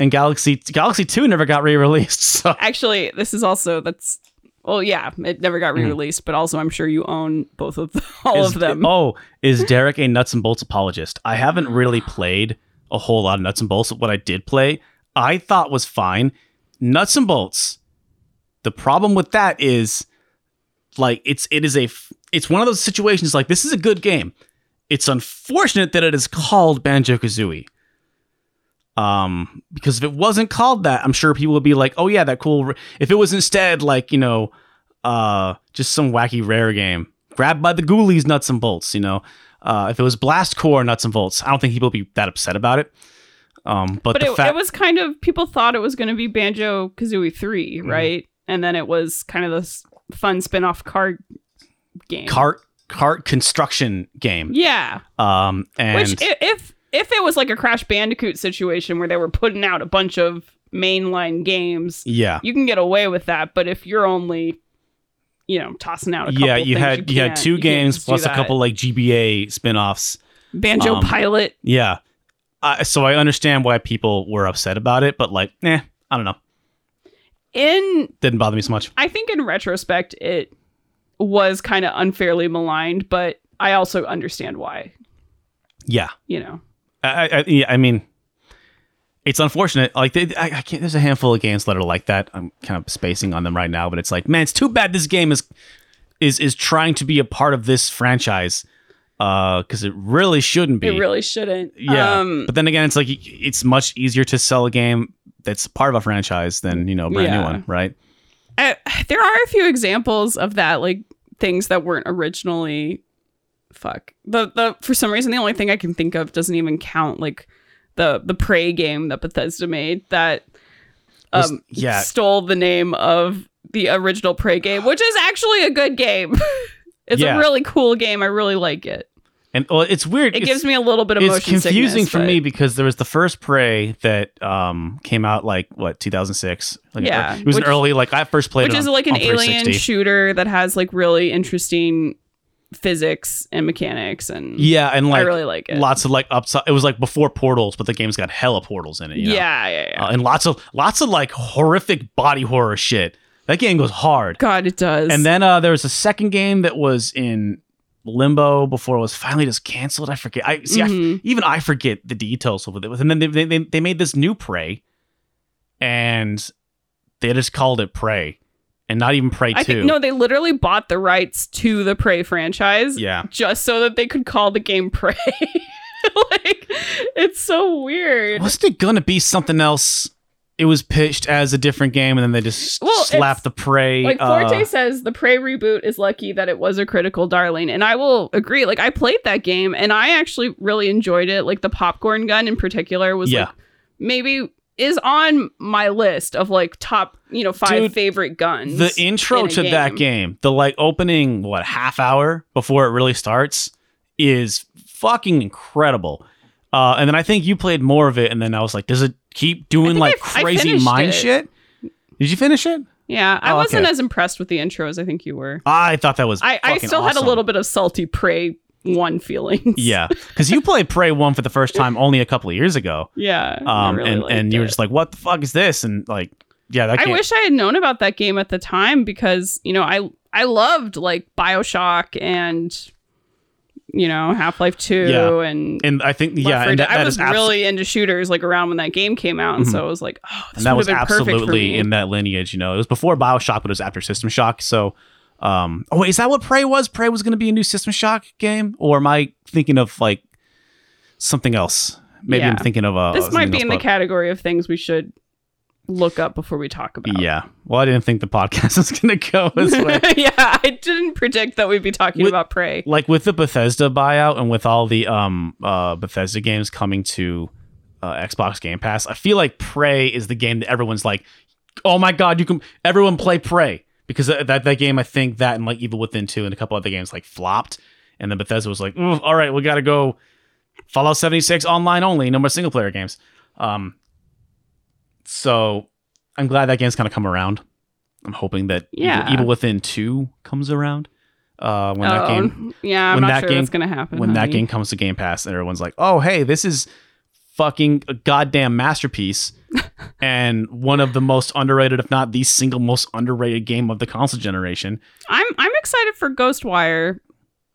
and Galaxy Galaxy Two never got re-released. So Actually, this is also that's well, yeah, it never got re-released, but also I'm sure you own both of the, all Hmm. Is- of them. Oh, is Derek a nuts and bolts apologist? I haven't really played a whole lot of nuts and bolts. What I did play, I thought was fine. Nuts and bolts. The problem with that is, like, it's it is a it's one of those situations. Like, this is a good game. It's unfortunate that it is called Banjo Kazooie. Um, because if it wasn't called that, I'm sure people would be like, "Oh yeah, that cool." r-" If it was instead like you know, uh, just some wacky rare game, grabbed by the ghoulies, nuts and bolts. You know, uh, if it was Blast Corps nuts and bolts, I don't think people would be that upset about it. Um, but, but the it, fact, it was kind of people thought it was going to be Banjo Kazooie 3, Mm-hmm. right? And then it was kind of this fun spin-off card game. cart cart construction game. Yeah. Um, and Which i- if if it was like a Crash Bandicoot situation where they were putting out a bunch of mainline games, yeah, you can get away with that, but if you're only you know, tossing out a couple yeah, you had you, had two can't games plus a couple like GBA spin-offs. Banjo um, Pilot. Yeah. Uh, so I understand why people were upset about it, but like, eh, I don't know. In Didn't bother me so much. I think in retrospect it was kind of unfairly maligned, but I also understand why. Yeah. You know, I, I, yeah, I mean, it's unfortunate. Like, they, I, I can't. There's a handful of games that are like that. I'm kind of spacing on them right now, but it's like, man, it's too bad this game is is is trying to be a part of this franchise because it really shouldn't be. it really shouldn't. yeah. Um, but then again, it's like it's much easier to sell a game that's part of a franchise than you know a brand new one, right? I, there are a few examples of that, like things that weren't originally. Fuck the the for some reason the only thing I can think of doesn't even count like the the Prey game that Bethesda made that Was- um yeah. stole the name of the original Prey game, which is actually a good game. it's Yeah. a really cool game. I really like it. And well, it's weird. It It's- gives me a little bit of it's confusing sickness, for but- me because there was the first Prey that um came out like what 2006. Like, Yeah, it was which- an early like I first played which it is on- like an alien shooter that has like really interesting physics and mechanics and Yeah, and like I really like it. lots of like upside. It was like before Portals, but the game's got hella Portals in it. you know? Yeah, yeah, yeah. Uh, and lots of lots of like horrific body horror shit. That game goes hard. God, it does. And then uh, there was a second game that was in limbo before it was finally just canceled. I forget. I see. I f Mhm. even I forget the details of what it was. And then they, they they they made this new Prey, and they just called it Prey, and not even Prey I Two. think no, they literally bought the rights to the Prey franchise Yeah. just so that they could call the game Prey. like it's so weird. Wasn't it gonna be something else? It was pitched as a different game, and then they just Well, slapped the Prey. Like uh, Forte says, the Prey reboot is lucky that it was a critical darling, and I will agree. Like I played that game, and I actually really enjoyed it. Like the popcorn gun in particular was Yeah. like maybe is on my list of like top you know five Dude, favorite guns. the intro in to that game, the like opening what half hour before it really starts, is fucking incredible. Uh, and then I think you played more of it, and then I was like, does it keep doing like I I crazy finished mind it. shit? Did you finish it? Yeah, I Oh, wasn't okay. as impressed with the intro as I think you were. I thought that was. I, I still had a little bit of salty Prey one feelings. Yeah, because you played Prey One for the first time only a couple of years ago, yeah. Um, really and and you were just like, what the fuck is this? And like, yeah, that I wish I had known about that game at the time because you know I I loved like Bioshock and you know Half Life Two Yeah. and. and I think yeah, and that, that I was abso- really into shooters like around when that game came out, and so I was like, "Oh, this and that was have been perfect for absolutely me." in that lineage. You know, it was before Bioshock, but it was after System Shock. So, um, oh wait, is that what Prey was? Prey was going to be a new System Shock game, or am I thinking of like something else? Maybe I'm thinking of uh, this might be else, in the category of things we should look up before we talk about. Yeah. Well, I didn't think the podcast was going to go this way. yeah, I didn't predict that we'd be talking With- about Prey. like with the Bethesda buyout and with all the um uh Bethesda games coming to uh, Xbox Game Pass, I feel like Prey is the game that everyone's like, "Oh my god, you can everyone play Prey." Because that that, that game I think that and like Evil Within 2 and a couple other games like flopped and then Bethesda was like, "All right, we got to go Fallout 76 online only, no more single player games." Um so I'm glad that game's kind of come around. I'm hoping that Evil- Yeah. Evil, Within 2 comes around. Uh, when that Oh, game yeah, I'm when not that sure game- that's gonna happen. when that game comes to Game Pass and everyone's like, "Oh, hey, this is fucking goddamn masterpiece and one of the most underrated, if not the single most underrated game of the console generation." I'm I'm excited for Ghostwire.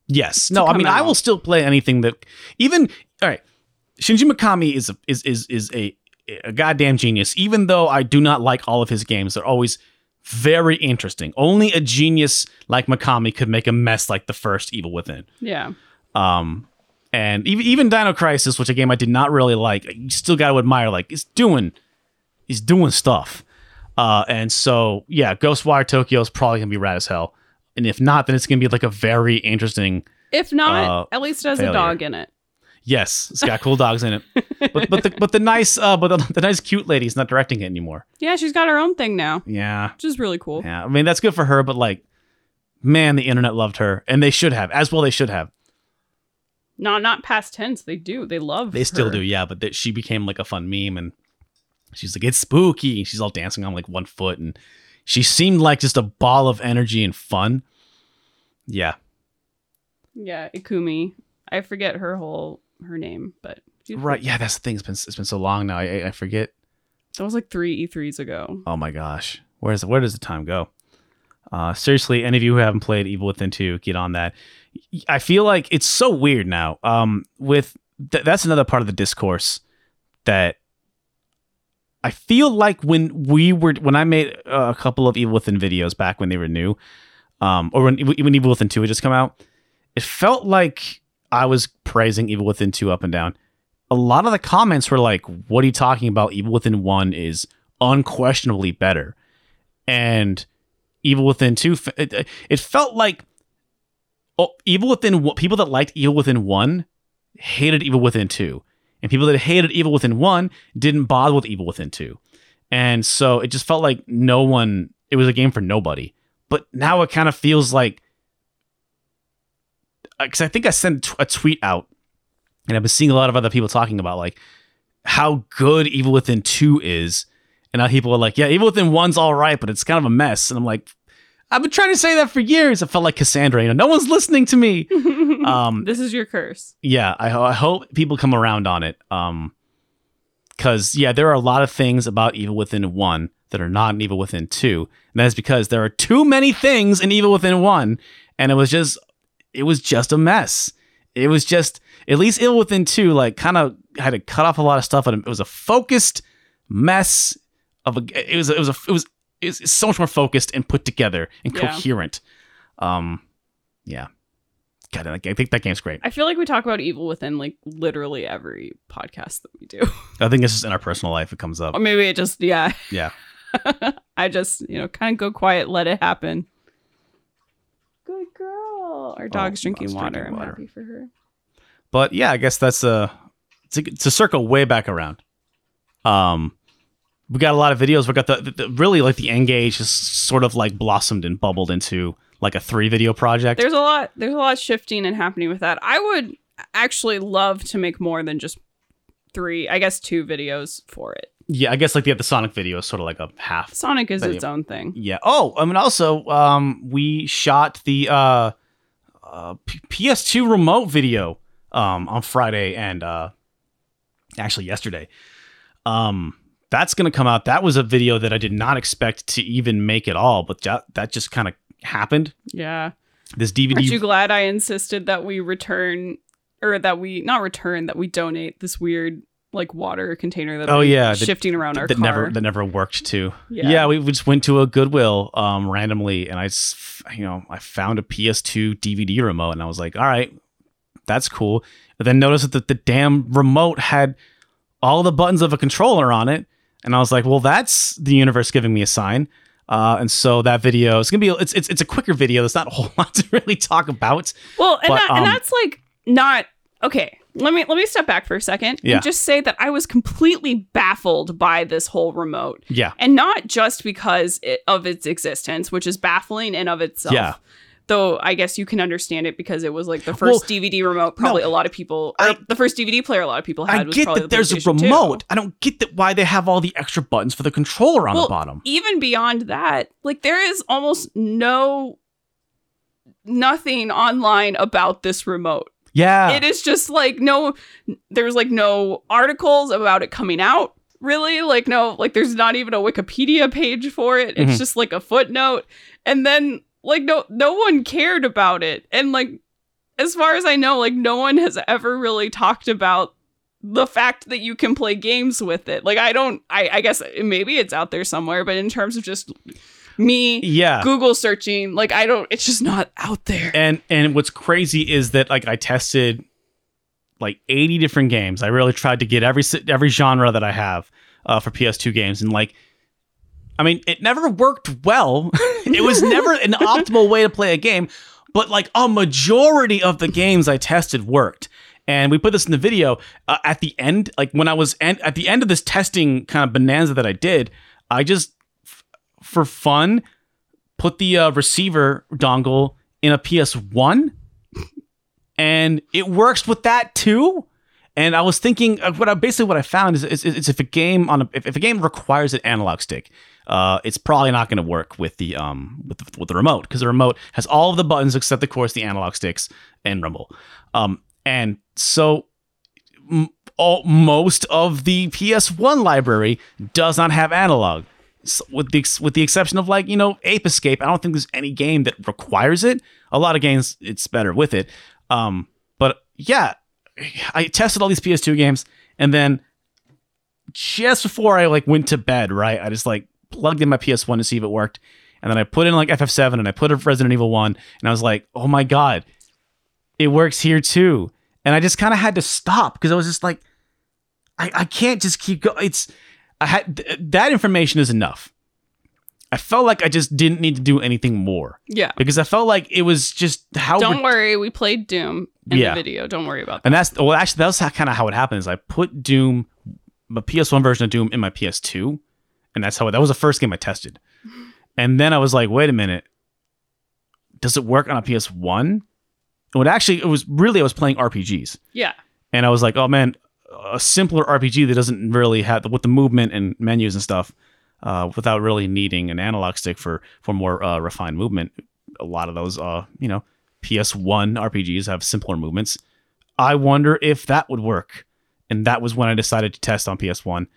Yes, no, I mean, I will still play anything that even all right. Shinji Mikami is a, is is is a a goddamn genius. Even though I do not like all of his games, they're always very interesting. Only a genius like Mikami could make a mess like the first Evil Within. Yeah. Um, and even even Dino Crisis, which a game I did not really like, you still got to admire. Like it's doing, he's doing stuff. Uh, and so yeah, Ghostwire Tokyo is probably gonna be rad as hell. And if not, then it's gonna be like a very interesting. If not, Uh, at least it has failure. a dog in it. Yes, it's got cool dogs in it, but but the but the nice uh but the, the nice cute lady's not directing it anymore. Yeah, she's got her own thing now, Yeah, which is really cool. yeah. I mean that's good for her, but like, man, the internet loved her, and they should have as well. They should have. Not not past tense. They do. They love. They still her. do, yeah. But that she became like a fun meme, and she's like, "It's spooky." She's all dancing on like one foot, and she seemed like just a ball of energy and fun. Yeah. Yeah, Ikumi. I forget her whole her name, but Right. Yeah, that's the thing. It's been it's been so long now. I I forget. That was like three E3s ago. Oh my gosh. Where's where does the time go? Uh, seriously, any of you who haven't played Evil Within 2, get on that. I feel like it's so weird now. Um, with th- that's another part of the discourse that I feel like when we were when I made a couple of Evil Within videos back when they were new, um, or when when Evil Within 2 had just come out, it felt like I was praising Evil Within 2 up and down. A lot of the comments were like, "What are you talking about? Evil Within 1 is unquestionably better." And Evil Within 2 it, it felt like oh, Evil Within people that liked Evil Within 1 hated Evil Within 2. And people that hated Evil Within 1 didn't bother with Evil Within 2. And so it just felt like no one it was a game for nobody. But now it kind of feels like uh, because I think I sent a tweet out, and I've been seeing a lot of other people talking about like how good Evil Within Two is, and now people are like, "Yeah, Evil Within One's all right, but it's kind of a mess." And I'm like, I've been trying to say that for years. I felt like Cassandra, you know, no one's listening to me. um, this is your curse. yeah, I, ho- I hope people come around on it. Um, because yeah, there are a lot of things about Evil Within One that are not in Evil Within Two, and that is because there are too many things in Evil Within One, and it was just, it was just a mess. It was just at least Evil Within Two, like kind of had to cut off a lot of stuff, and it was a focused mess of a. It was it was a it was it's so much more focused and put together and Yeah. coherent. Um, yeah. God, I think that game's great. I feel like we talk about evil within like literally every podcast that we do. I think it's just in our personal life it comes up. Or maybe it just yeah. Yeah. I just, you know, kind of go quiet, let it happen. Good girl. Our dog's drinking mom's water. Oh, drinking I'm water. happy for her. But yeah, I guess that's a it's a, it's a circle way back around. Um, we got a lot of videos. We got the, the, the really like the N-Gage just sort of like blossomed and bubbled into like a three video project. There's a lot there's a lot shifting and happening with that. I would actually love to make more than just three, I guess two videos for it. yeah, I guess like the the Sonic video is sort of like a half. Sonic is Video. its own thing. Yeah. Oh, I mean also um we shot the uh, uh P- PS2 remote video um on Friday and uh actually yesterday. Um that's going to come out. That was a video that I did not expect to even make at all, but that that just kind of happened. Yeah. This DVD Aren't you glad I insisted that we return or that we not return that we donate this weird like water container that Oh, yeah, that- shifting around our that car. never that never worked too. Yeah. Yeah, we, we just went to a Goodwill um randomly and I you know, I found a PS2 DVD remote and I was like, "All right, that's cool." But then noticed that the damn remote had all the buttons of a controller on it and I was like, "Well, that's the universe giving me a sign." Uh, and so that video is gonna be it's, it's it's a quicker video. There's not a whole lot to really talk about. Well, and, But, that, um, and that's like not okay. Let me let me step back for a second Yeah. and just say that I was completely baffled by this whole remote, Yeah, and not just because it, of its existence, which is baffling in of itself. Yeah. Though I guess you can understand it because it was like the first DVD remote. Probably a lot of people, I- the first DVD player a lot of people had I was get that the there's a PlayStation 2. remote. I don't get that why they have all the extra buttons for the controller on Well, the bottom. even beyond that, like there is almost no nothing online about this remote. Yeah, It is just like no there's like no articles about it coming out. Really? Like no like there's not even a Wikipedia page for it. It's Mhm. just like a footnote. And then like no no one cared about it. And like as far as I know, like no one has ever really talked about the fact that you can play games with it. Like I don't I I guess maybe it's out there somewhere, but in terms of just me yeah. Google searching, like I don't it's just not out there. And and what's crazy is that like I tested like 80 different games. I really tried to get every every genre that I have uh, for PS2 games and like I mean, it never worked well. it was never an optimal way to play a game, but like a majority of the games I tested worked. And we put this in the video uh, at the end, like when I was en- at the end of this testing kind of bonanza that I did, I just f- for fun put the uh, receiver dongle in a PS1 and it works with that too. And I was thinking, uh, what I basically what I found is, is, is if a game on a, if, if a game requires an analog stick, uh, it's probably not going to work with the um with the, with the remote because the remote has all of the buttons except of course the analog sticks and rumble. Um, and so m- all, most of the PS1 library does not have analog. So with the with the exception of like you know Ape Escape, I don't think there's any game that requires it. A lot of games it's better with it. Um, but yeah, I tested all these PS2 games, and then just before I like went to bed, right, I just like plugged in my PS1 to see if it worked, and then I put in like FF7 and I put in Resident Evil One, and I was like, oh my god, it works here too, and I just kind of had to stop because I was just like, I I can't just keep going. It's I had th- that information is enough. I felt like I just didn't need to do anything more Yeah. because I felt like it was just how Don't worry, we played Doom in Yeah. the video. Don't worry about that. And that's well, actually, that was kind of how it happened. Is I put Doom, my PS1 version of Doom, in my PS2, and that's how that was the first game I tested. And then I was like, wait a minute, does it work on a PS1? And what actually it was really I was playing RPGs, Yeah. and I was like, oh man, a simpler RPG that doesn't really have the, with the movement and menus and stuff, uh, without really needing an analog stick for for more uh, refined movement. A lot of those, uh, you know, PS1 RPGs have simpler movements. I wonder if that would work. And that was when I decided to test on PS1.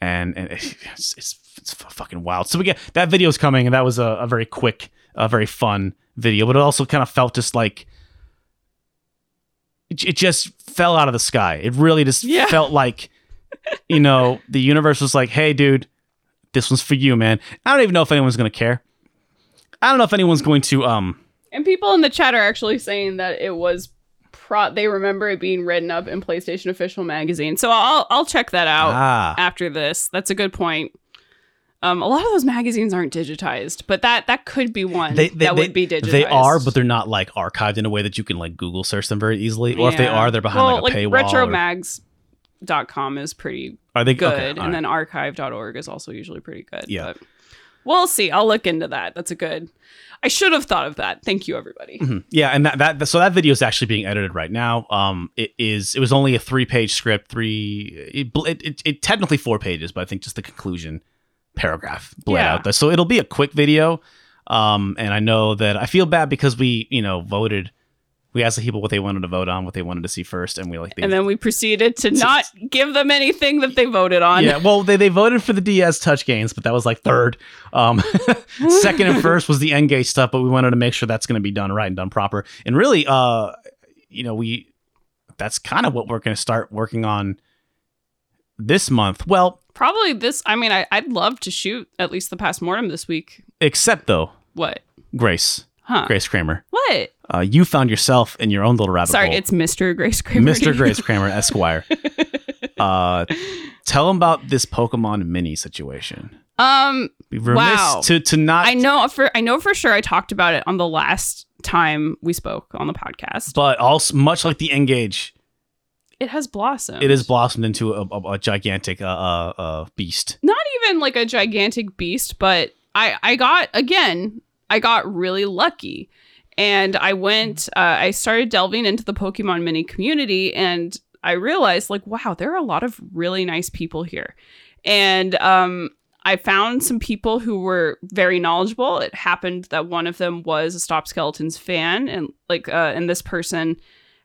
And, and it's, it's, it's fucking wild. So we get that is coming, and that was a, a very quick, a very fun video, but it also kind of felt just like it, it just fell out of the sky. It really just Yeah. felt like, you know, the universe was like, hey, dude, this one's for you, man. I don't even know if anyone's going to care. I don't know if anyone's going to, um, And people in the chat are actually saying that it was pro they remember it being written up in PlayStation official magazine. So I'll I'll check that out ah, after this. That's a good point. Um, a lot of those magazines aren't digitized, but that that could be one They, they, that they- would be digitized. They are, but they're not like archived in a way that you can like Google search them very easily. Or if they are, they're behind well, like a paywall. or- retromags.com is pretty are they good, okay, and right. then archive.org is also usually pretty good. Yeah. but we'll see. I'll look into that. That's a good. I should have thought of that. Thank you, everybody. Mhm. Yeah, and that, that so that video is actually being edited right now. Um, it is it was only a three page script, three it, it, it, it technically four pages, but I think just the conclusion paragraph bled Yeah. out there. So it'll be a quick video. Um, and I know that I feel bad because we you know voted. We asked the people what they wanted to vote on, what they wanted to see first, and we like they And then we proceeded to not give them anything that they voted on. Yeah, well, they, they voted for the DS touch gains, but that was like third. Um, second and first was the N-Gage stuff, but we wanted to make sure that's going to be done right and done proper. And really, uh, you know, we that's kind of what we're going to start working on this month. Well, Probably this. I mean, I, I'd love to shoot at least the past mortem this week. except though, What? Grace, Huh? Grace Kramer, What? Uh, you found yourself in your own little rabbit Sorry, hole. it's Mr. Grace Kramer. Mr. Grace Kramer, Esquire. Uh, tell him about this Pokemon mini situation. Um, Be remiss Wow. to to not I know for I know for sure I talked about it on the last time we spoke on the podcast. but also much like the N-Gage, It has blossomed. it has blossomed into a, a, a gigantic uh, uh, uh, beast. not even like a gigantic beast, but I I got again, I got really lucky. And I went uh, I started delving into the Pokemon mini community and I realized like wow, there are a lot of really nice people here. And um I found some people who were very knowledgeable. It happened that one of them was a Stop Skeletons fan and like uh and this person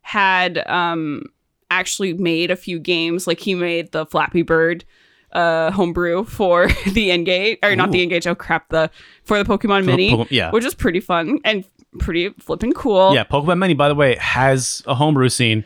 had um actually made a few games like he made the Flappy Bird uh homebrew for the N-Gage or not the Ooh. N-Gage oh crap the for the Pokemon Mini Pokemon- yeah. which is pretty fun and pretty flipping cool. Yeah, Pokemon Mini, by the way, has a homebrew scene.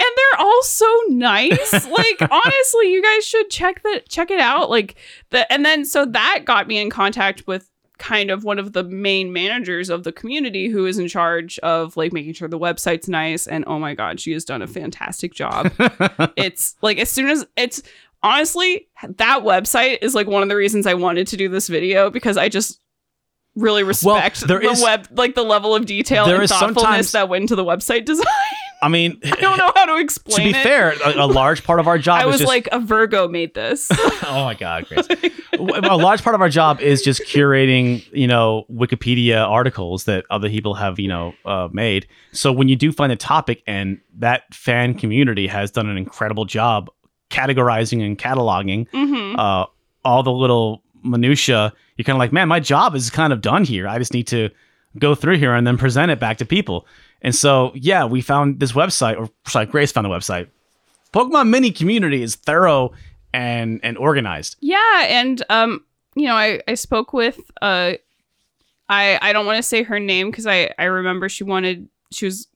and they're all so nice. Like honestly you guys should check that check it out. Like the and then so that got me in contact with kind of one of the main managers of the community who is in charge of like making sure the website's nice. And oh my god she has done a fantastic job. It's like as soon as it's honestly that website is like one of the reasons I wanted to do this video because I just really respect there the is- web like the level of detail and thoughtfulness that went into the website design. I mean, I don't know how to explain. to be it. fair, a, a large part of our job I is was just like, a Virgo made this. oh my god, Grace. a large part of our job is just curating, you know, Wikipedia articles that other people have, you know, uh, made. So when you do find a topic and that fan community has done an incredible job categorizing and cataloging hmm uh, all the little minutia, you're kind of like, man, my job is kind of done here. I just need to go through here and then present it back to people. And so, yeah, we found this website, or sorry, Grace found the website. Pokemon Mini community is thorough and and organized. Yeah, and um, you know, I I spoke with uh, I I don't want to say her name because I I remember she wanted she was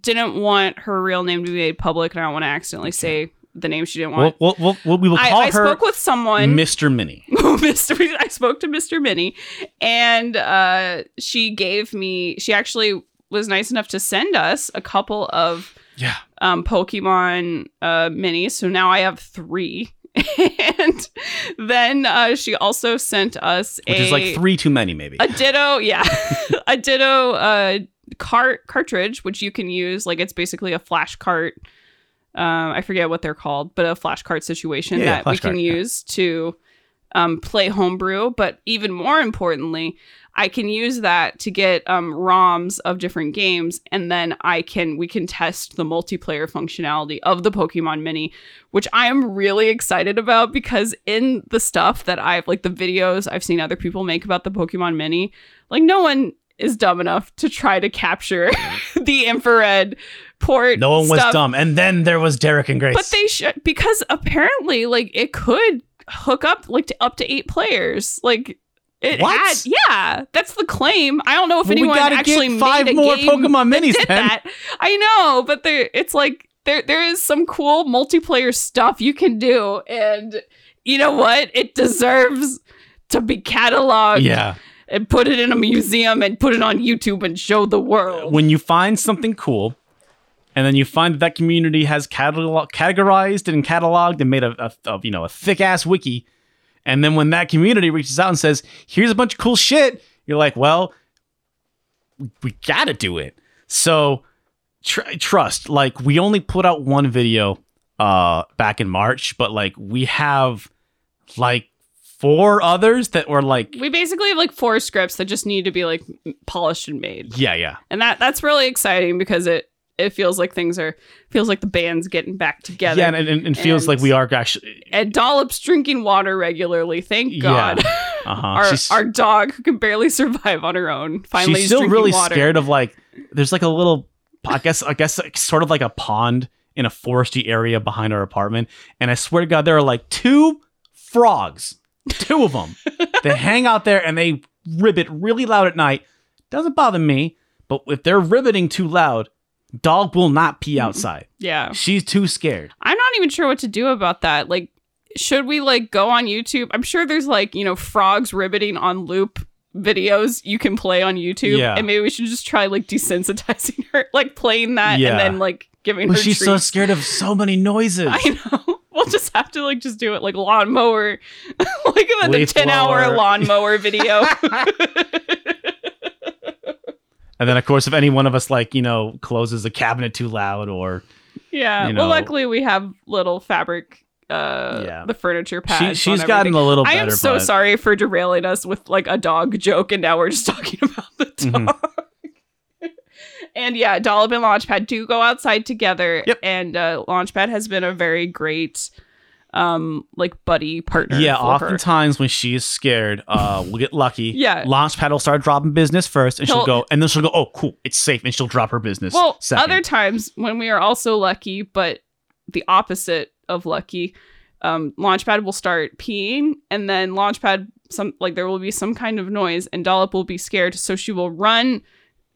didn't want her real name to be made public, and I don't want to accidentally say the name she didn't want. we'll, we'll, we'll- we will I, call I her spoke with someone. Mr. Mini. Mr. I spoke to Mr. Minnie, and uh, she gave me. She actually was nice enough to send us a couple of Yeah. um, Pokemon uh, minis. So now I have three. and then uh, she also sent us a Which a, is like three too many, maybe. a Ditto, yeah, a Ditto uh, cart cartridge, which you can use. Like it's basically a flash cart. Um, I forget what they're called, but a flashcard situation Yeah, yeah, that we flash can cart, yeah. use to um, play homebrew. But even more importantly, I can use that to get um, ROMs of different games, and then I can we can test the multiplayer functionality of the Pokemon Mini, which I am really excited about because in the stuff that I've like the videos I've seen other people make about the Pokemon Mini, like no one is dumb enough to try to capture the infrared no one was stuff. dumb. And then there was Derek and Grace. But they should because apparently, like it could hook up like to up to eight players. Like it What? had, yeah, that's the claim. I don't know if Well, anyone actually get five made a more game Pokemon that minis, did then. that. I know, but there, it's like there, there is some cool multiplayer stuff you can do, and you know what? It deserves to be cataloged yeah. and put it in a museum and put it on YouTube and show the world. When you find something cool, and then you find that that community has catalog- categorized and cataloged and made a, a, a you know a thick ass wiki, and then when that community reaches out and says, "Here's a bunch of cool shit," you're like, "Well, we, gotta do it." So tr- trust, like we only put out one video uh back in March, but like we have like four others that were like, We basically have like four scripts that just need to be like polished and made. yeah, yeah. and that that's really exciting because it it feels like things are feels like the band's getting back together. Yeah, and, and, and feels And- like we are actually. and Dollop's drinking water regularly. Thank God. Uh huh. our She's, our dog who can barely survive on her own finally she's is still drinking really water. scared of like. There's like a little, I guess, I guess, like, sort of like a pond in a foresty area behind our apartment, and I swear to God, there are like two frogs, two of them. they hang out there and they ribbit really loud at night. Doesn't bother me, but if they're ribbiting too loud, dog will not pee mm-hmm. outside. Yeah, She's too scared. I'm not even sure what to do about that. Like, should we like go on YouTube? I'm sure there's like you know frogs ribbiting on loop videos you can play on YouTube, Yeah. and maybe we should just try like desensitizing her, like playing that, Yeah. and then like giving But her. she's so scared of so many noises. I know. We'll just have to like just do it like lawnmower, like the, the Leaf ten hour blower. lawnmower video. And then, of course, if any one of us like you know closes a cabinet too loud or yeah. You well, luckily we have little fabric. Uh, Yeah. the furniture she, pads. she's gotten a little I am so sorry for derailing us with like a dog joke, and now we're just talking about the Mhm. dog. and yeah, Dollop and Launchpad do go outside together. Yep. And uh, Launchpad has been a very great, um, like buddy partner. Yeah, for her. oftentimes when she is scared, uh, we'll get lucky. Yeah. Launchpad will start dropping business first, and she'll He'll- go, and then she'll go, "Oh, cool, it's safe," and she'll drop her business. Well, second. other times when we are also lucky, but the opposite of lucky, um, Launchpad will start peeing, and then Launchpad, some like there will be some kind of noise, and Dollop will be scared, so she will run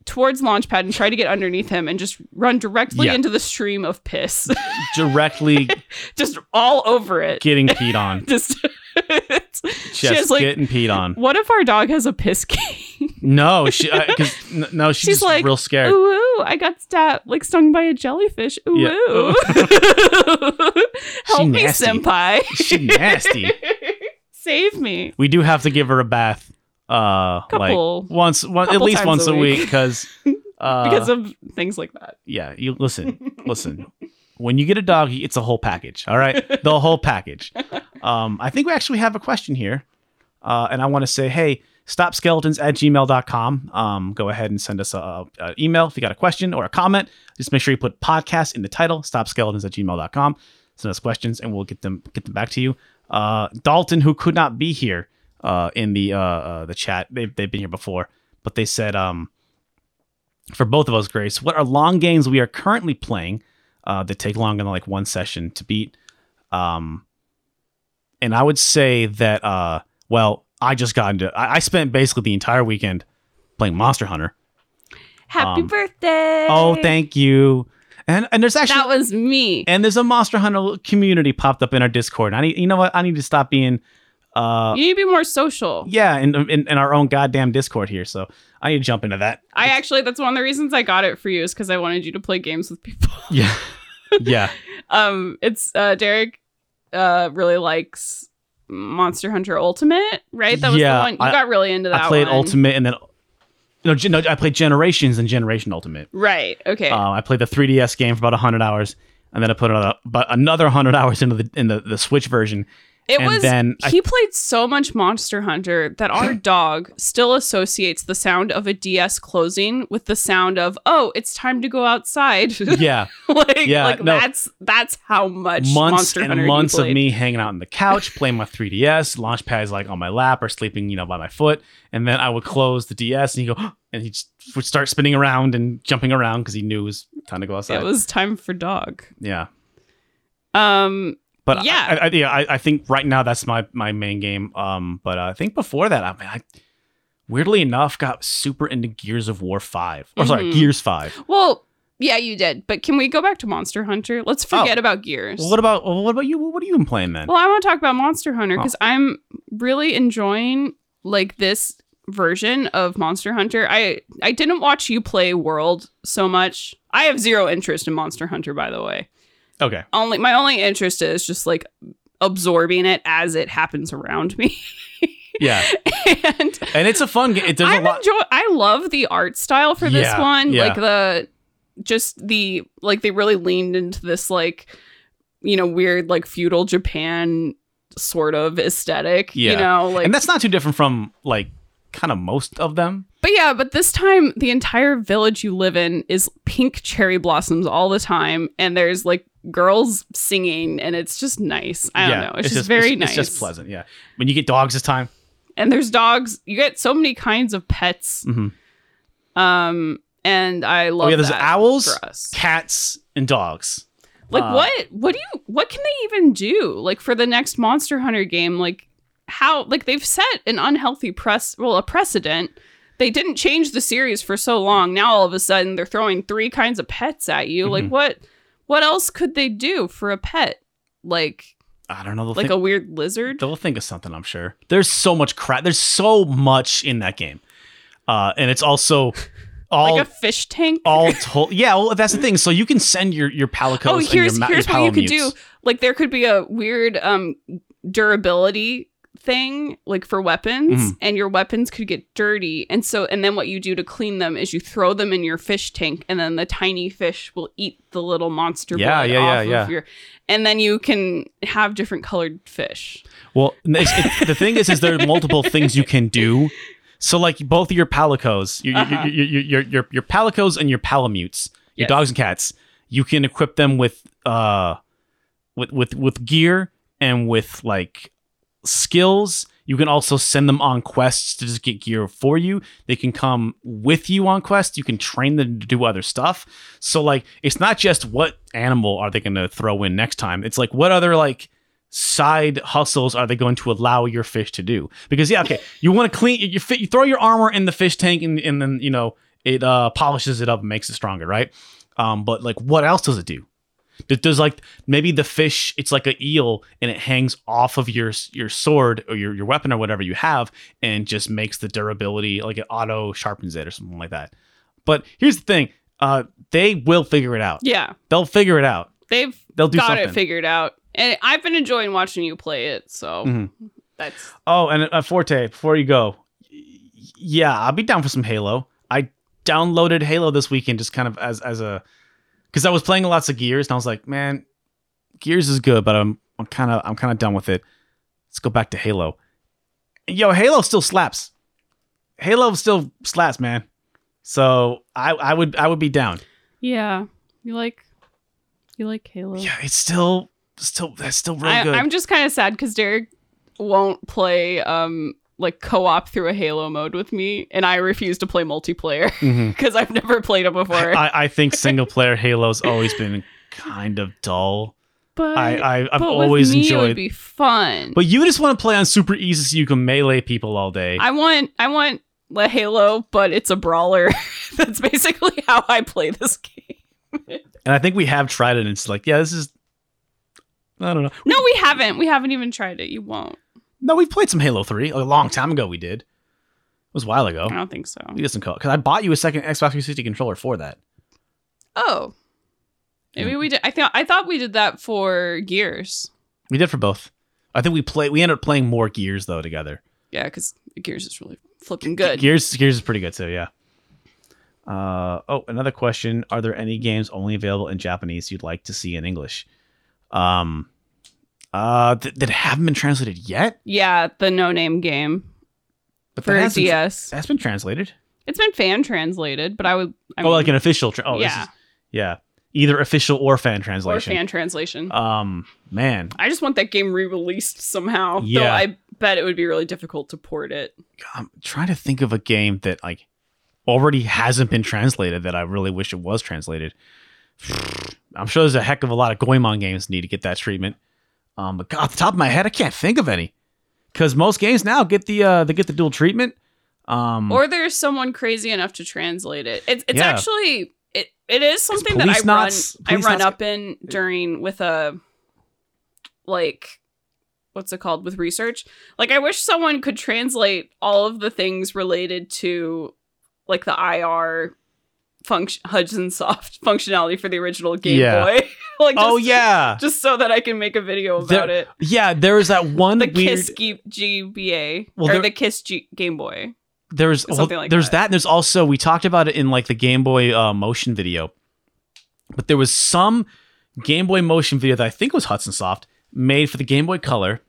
towards Launchpad and try to get underneath him, and just run directly Yeah. into the stream of piss, directly just all over it. getting peed on, just it's- she has like. getting peed on. What if our dog has a piss cane? No, she because no, she's, She's just like, real scared. Ooh, ooh, I got stabbed, like stung by a jellyfish. Ooh, Yeah. ooh. Oh. Help me, senpai. She nasty. Save me. We do have to give her a bath, uh, Couple- like once, one, at least once a week. week, because Uh, because of things like that. yeah, you listen, listen. When you get a dog, it's a whole package. All right, the whole package. Um, I think we actually have a question here, uh, and I want to say, hey, stopskeletons at gmail.com. Um, go ahead and send us a, a email if you got a question or a comment. Just make sure you put podcast in the title. stop skeletons at gmail.com. Send us questions, and we'll get them get them back to you. Uh, Dalton, who could not be here uh, in the uh, uh, the chat, they've they've been here before, but they said um for both of us, Grace, what are long games we are currently playing uh, that take longer than like one session to beat? Um, and I would say that, uh, well, I just got into, I, I spent basically the entire weekend playing Monster Hunter. Happy Um, birthday! Oh, thank you. And and there's actually That was me. and there's a Monster Hunter community popped up in our Discord. I need, you know what? I need to stop being, uh, you need to be more social. yeah, in, in in our own goddamn Discord here. So I need to jump into that. I actually, that's one of the reasons I got it for you is because I wanted you to play games with people. Yeah, yeah. um, it's uh, Derek uh really likes Monster Hunter Ultimate, right? That was Yeah, the one you I- got really into that. I played one. Ultimate and then no, no, I played Generations and Generation Ultimate. Right. Okay. Uh, I played the 3DS game for about 100 hours, and then I put another, about another 100 hours into the in the, the Switch version. It and was then I- he played so much Monster Hunter that our dog still associates the sound of a DS closing with the sound of oh, it's time to go outside. Yeah, like Yeah, like no. that's that's how much months Monster and Hunter months of me hanging out on the couch playing my 3DS. Launchpad's like on my lap or sleeping, you know, by my foot, and then I would close the DS and he go, and he just would start spinning around and jumping around because he knew it was time to go outside. It was time for dog. yeah. Um But Yeah. I, I, yeah, I, I think right now that's my my main game. Um, but uh, I think before that, I mean, I weirdly enough got super into Gears of War Five. Or sorry, Mhm. Gears Five. well, yeah, you did. But can we go back to Monster Hunter? Let's forget about Gears. Oh. Well, what about well, what about you? What are you playing then? Well, I want to talk about Monster Hunter Oh. because I'm really enjoying like this version of Monster Hunter. I I didn't watch you play World so much. I have zero interest in Monster Hunter, by the way. Okay, Only my only interest is just like absorbing it as it happens around me. yeah, and and it's a fun game. It does a I'm lot. enjoy. I love the art style for this Yeah, one. yeah. Like the just the like they really leaned into this like you know weird like feudal Japan sort of aesthetic. Yeah. You know, like and that's not too different from like kind of most of them. but yeah, but this time the entire village you live in is pink cherry blossoms all the time, and there's like girls singing, and it's just nice. I don't know. It's, just, very it's, nice. It's just pleasant. Yeah, when you get dogs this time. and there's dogs. You get so many kinds of pets. Mhm. Um, and I love. Oh yeah, there's that owls, cats, and dogs. Like Uh, what? What do you? What can they even do? Like for the next Monster Hunter game? Like how? Like they've set an unhealthy press. Well, a precedent. They didn't change the series for so long. Now all of a sudden they're throwing three kinds of pets at you. Like Mhm. what? What else could they do for a pet? Like I don't know. Like think, a weird lizard? they'll think of something. I'm sure. There's so much crap. There's so much in that game, uh, and it's also all like a fish tank? all told. Yeah, well, that's the thing. So you can send your your palicos. oh, here's your, here's your what you could do. Like there could be a weird um durability thing like for weapons Mhm. and your weapons could get dirty and so and then what you do to clean them is you throw them in your fish tank and then the tiny fish will eat the little monster Yeah, yeah, yeah, off yeah. of your and then you can have different colored fish Well, it, the thing is, is there are multiple things you can do. So, like both of your palicos, your Uh-huh. your, your, your, your your palicos and your palamutes, your Yes. dogs and cats, you can equip them with uh with with with gear and with like skills. You can also send them on quests to just get gear for you. They can come with you on quests. You can train them to do other stuff. So like it's not just what animal are they going to throw in next time. It's like what other like side hustles are they going to allow your fish to do? Because yeah, okay, you want to clean you, fit, you throw your armor in the fish tank and, and then you know it uh, polishes it up and makes it stronger, right? Um, but like, what else does it do? Does, does like maybe the fish? It's like a eel and it hangs off of your your sword or your your weapon or whatever you have, and just makes the durability like it auto sharpens it or something like that. But here's the thing: uh, they will figure it out. yeah They'll figure it out. they've They'll do got something. it figured out and i've been enjoying watching you play it so Mhm. that's Oh, and uh, Forte, before you go, yeah, I'll be down for some Halo. I downloaded Halo this weekend just kind of as as a because I was playing lots of Gears and I was like, man, Gears is good, but I'm I'm kind of I'm kind of done with it. Let's go back to Halo. Yo, Halo still slaps. Halo still slaps, man. So I I would I would be down. Yeah. You like you like Halo. Yeah, it's still still that's still real I, good. I'm just kind of sad because Derek won't play um like co-op through a Halo mode with me, and I refuse to play multiplayer mm-hmm. because I've never played it before. I, I think single player Halo's always been kind of dull. but I, I I've but always me, it would enjoyed. be fun. But you just want to play on super easy so you can melee people all day. I want I want the Halo, but it's a brawler. That's basically how I play this game. and I think we have tried it and it's like, yeah, this is I don't know. No, we haven't. We haven't even tried it. You won't. No, we've played some Halo 3 a long time ago we did. It was a while ago. I don't think so. We did some cuz I bought you a second Xbox 360 controller for that. Oh, maybe we did. I thought I thought we did that for Gears. We did for both. I think we play we ended up playing more Gears though together. Yeah, because Gears is really flipping good. Gears Gears is pretty good too, yeah. Uh, oh, another question: Are there any games only available in Japanese you'd like to see in English? Um, uh, th- that haven't been translated yet, Yeah, the no name game but for that DS. That's been translated. It's been fan translated, but I would. I oh, like an official. Tra- oh, yeah, is, yeah. Either official or fan translation. or fan translation. um, man, I just want that game re-released somehow. Though Yeah. I bet it would be really difficult to port it. I'm trying to think of a game that like already hasn't been translated that I really wish it was translated. I'm sure there's a heck of a lot of Goemon games need to get that treatment. Um, but off the top of my head, I can't think of any because most games now get the uh, they get the dual treatment. Um, Or there's someone crazy enough to translate it. It's it's Yeah. actually it it is something that I Police run Knots- I run Knots- up in during with a like what's it called with research. Like I wish someone could translate all of the things related to like the IR function Hudson Soft functionality for the original Game Yeah. Boy. like just, oh yeah, just so that I can make a video There- about it. yeah. There was that one The weird. Kiss G- GBA Well, or there- the Kiss G- Game Boy. There's well, like there's that. that. and there's also we talked about it in like the Game Boy uh, motion video, but there was some Game Boy motion video that I think was Hudson Soft made for the Game Boy Color.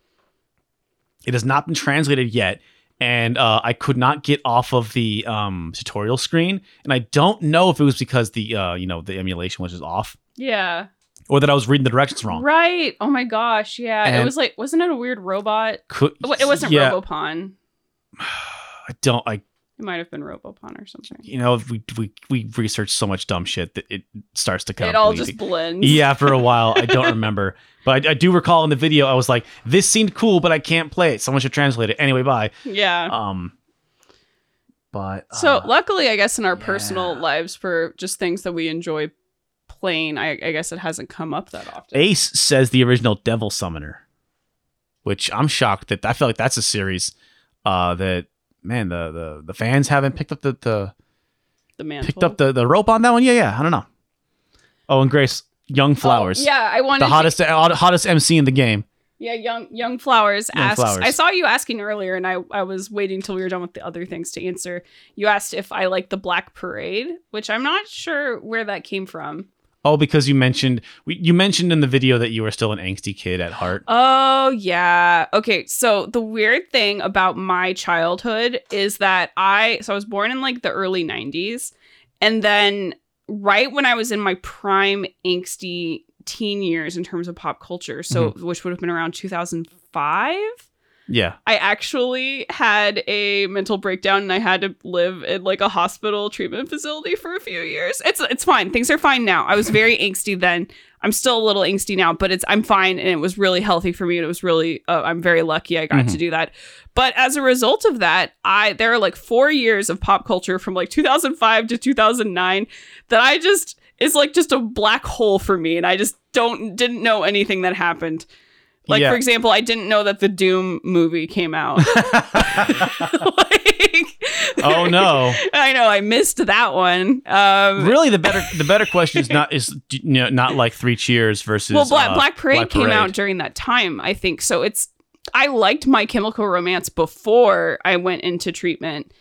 It has not been translated yet, and uh, I could not get off of the um, tutorial screen, and I don't know if it was because the uh, you know the emulation was just off, Yeah. or that I was reading the directions wrong. Right. Oh my gosh. Yeah. it was like, wasn't it a weird robot? Could, It wasn't yeah, Robopon. I don't. I It might have been Robopon or something. you know we we we researched so much dumb shit that it starts to kind It all bleed just blends. Yeah, for a while. I don't remember. But I, I do recall in the video, I was like, this seemed cool, but I can't play it. Someone should translate it. Anyway, bye. Yeah. Um, but. so uh, luckily, I guess in our personal lives, for just things that we enjoy playing, I, I guess it hasn't come up that often. Ace says the original Devil Summoner, which I'm shocked that I feel like that's a series uh, that, man, the, the, the fans haven't picked up the, the The man picked up the, the rope on that one. Yeah, yeah. I don't know. Oh, and Grace, Young oh, Flowers. yeah, I wanted The to- hottest, uh, hottest MC in the game. Yeah, young young flowers Young asked. Flowers. I saw you asking earlier, and I I was waiting till we were done with the other things to answer. You asked if I like the Black Parade, which I'm not sure where that came from. Oh, because you mentioned you mentioned in the video that you were still an angsty kid at heart. Oh yeah. Okay, so the weird thing about my childhood is that I so I was born in like the early 90s, and then right when I was in my prime angsty teen years in terms of pop culture, so mm-hmm. which would have been around 2005. Yeah. I actually had a mental breakdown and I had to live in like a hospital treatment facility for a few years. It's it's fine. Things are fine now. I was very angsty then. I'm still a little angsty now, but it's I'm fine and it was really healthy for me and it was really uh, I'm very lucky I got to Mhm. do that. But as a result of that, I there are like 4 years of pop culture from like 2005 to 2009 that I just is like just a black hole for me and I just don't didn't know anything that happened. Like Yeah. for example, I didn't know that the Doom movie came out. like, oh no. I know I missed that one. Um, really the better the better question is not is you know, not like three cheers versus well, Black, uh, Black Parade Black came Parade. out during that time, I think. So it's I liked My Chemical Romance before I went into treatment,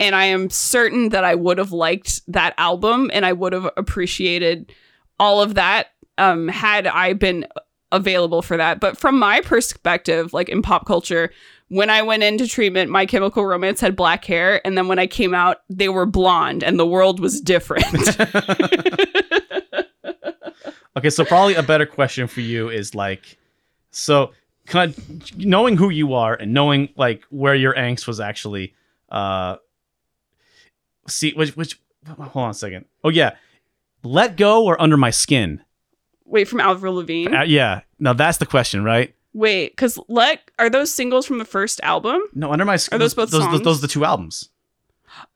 and I am certain that I would have liked that album and I would have appreciated all of that um, had I been available for that. But from my perspective, like in pop culture, when I went into treatment, My Chemical Romance had black hair, and then when I came out, they were blonde, and the world was different. Okay, so probably a better question for you is like, so kind of knowing who you are and knowing like where your angst was actually, uh, see which which hold on a second. Oh yeah, let go or under my skin. Wait, from Avril Lavigne. Uh, yeah, now that's the question, right? Wait, because let are those singles from the first album? No, under my skin. Are those both those, those, songs? those are the two albums.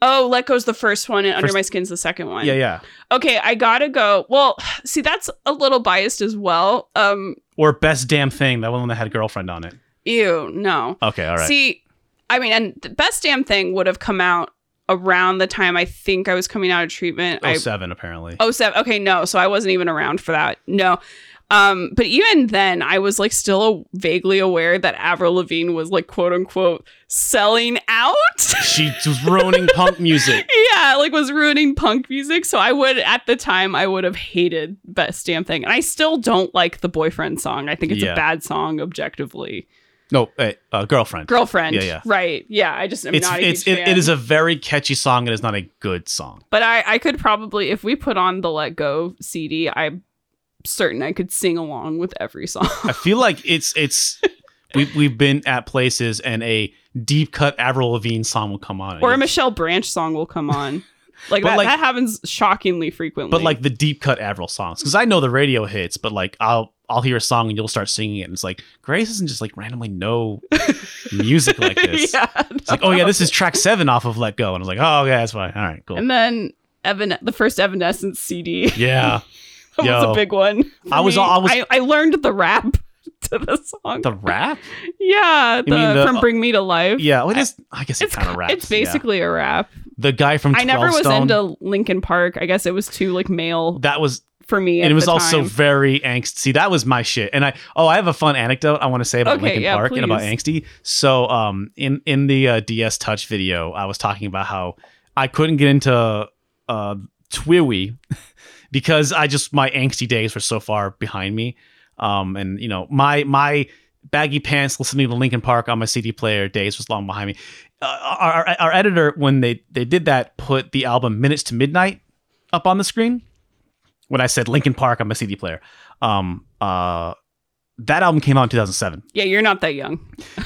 Oh, Let Go's the first one, and Under First- My Skin's the second one. Yeah, yeah. Okay, I gotta go. Well, see, that's a little biased as well. Um, Or best damn thing, that one that had girlfriend on it. ew, no. Okay, all right. See, I mean, and the best damn thing would have come out around the time I think I was coming out of treatment. oh seven apparently. Oh seven. Okay, no. So I wasn't even around for that. No. Um, but even then, I was like still vaguely aware that Avril Lavigne was like quote unquote selling out. she was ruining punk music. yeah, like was ruining punk music. So I would at the time I would have hated Best Damn Thing, and I still don't like the boyfriend song. I think it's Yeah. a bad song objectively. No, uh, uh, girlfriend. Girlfriend. Yeah, yeah. Right. Yeah. I just am it's not a it's it, it is a very catchy song. And It is not a good song. But I, I could probably, if we put on the Let Go CD, I'm certain I could sing along with every song. I feel like it's it's we we've been at places and a deep cut Avril Lavigne song will come on. or a Michelle Branch song will come on. Like that, like- that happens shockingly frequently. but like the deep cut Avril songs because I know the radio hits, but like I'll I'll hear a song and you'll start singing it, and it's like Grace doesn't just like randomly know music like this. yeah. It's like, oh yeah, this is track seven off of Let Go, and I was like, oh yeah, that's fine. All right, cool. And then Evan, the first Evanescence CD yeah, was Yo. a big one. I was- I was- I, I learned the rap to the song. the rap. yeah, the, the- from Bring Me to Life. Yeah, well, it is. I guess it It's kind of raps. It's basically a rap. the guy from I never was Stone, into Linkin Park. I guess it was too like male that was for me. and it was also time. very angsty. See, that was my shit. And I oh, I have a fun anecdote I want to say about Okay, Linkin yeah, Park and about angsty. So, um, in in the uh, DS Touch video, I was talking about how I couldn't get into uh TWEWY because I just my angsty days were so far behind me. Um, and you know my my baggy pants listening to Linkin Park on my CD player days was long behind me. Uh, our, our, our editor when they they did that put the album Minutes to Midnight up on the screen when I said Linkin Park on my CD player. Um, uh, that album came out in 2007. Yeah, you're not that young.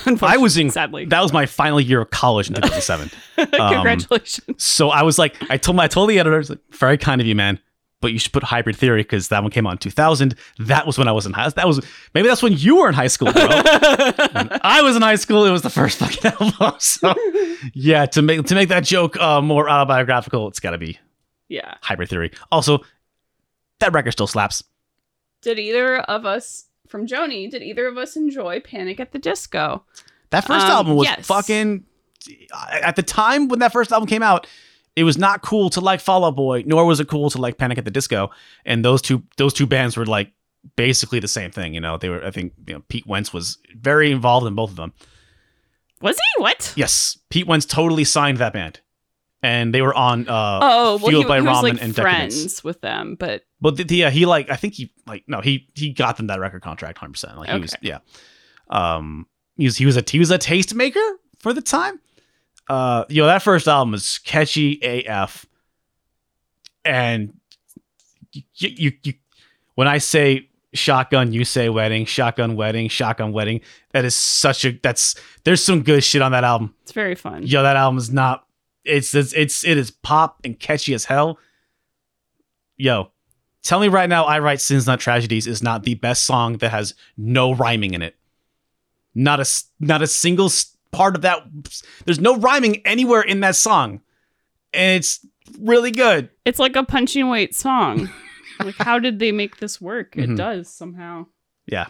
I was in. sadly. That was my final year of college in 2007. Congratulations. so I was like, I told my, I told the editor, I was like, very kind of you, man. But you should put Hybrid Theory because that one came out in 2000. That was when I was in high. That was maybe that's when you were in high school, bro. when I was in high school, it was the first fucking album. So yeah, to make to make that joke uh, more autobiographical, it's got to be yeah. Hybrid Theory. Also, that record still slaps. Did either of us from Joni? Did either of us enjoy Panic at the Disco? That first Um, album was yes. fucking. At the time when that first album came out, it was not cool to like Fall Out Boy, nor was it cool to like Panic at the Disco. And those two those two bands were like basically the same thing. You know, they were. I think you know Pete Wentz was very involved in both of them. Was he? What? Yes, Pete Wentz totally signed that band, and they were on. uh Oh, well, Fueled he, by he was Ramen like and friends Decaydance. with them, but But the, the- yeah, he like I think he like no he he got them that record contract hundred percent. Like he was Okay. yeah. Um, he was he was a he was a tastemaker for the time. Uh, yo, that first album is catchy AF, and you you, you when I say shotgun, you say wedding, shotgun wedding, shotgun wedding. That is such a that's there's some good shit on that album. it's very fun. Yo, that album is not. It's it's it's it is pop and catchy as hell. Yo, tell me right now, I write sins not tragedies is not the best song that has no rhyming in it. Not a s- not a single part of that. There's no rhyming anywhere in that song, and it's really good. It's like a punching weight song. like, how did they make this work? It Mhm. does somehow. Yeah.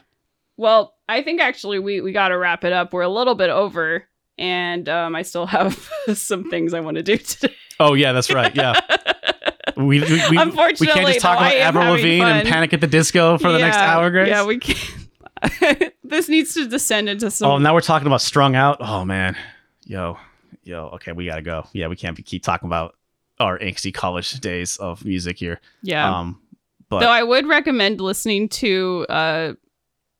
Well, I think actually we we got to wrap it up. We're a little bit over, and um, I still have some things I want to do today. Oh yeah, that's right. Yeah, we we, we, we can't just talk about Avril Lavigne and. Panic at the Disco for the next hour, Grace. Yeah, we can't. this needs to descend into some. Oh, now we're talking about strung out. Oh man, yo, yo, okay, we gotta go. Yeah, we can't be, keep talking about our angsty college days of music here. Yeah. Um, but Though I would recommend listening to uh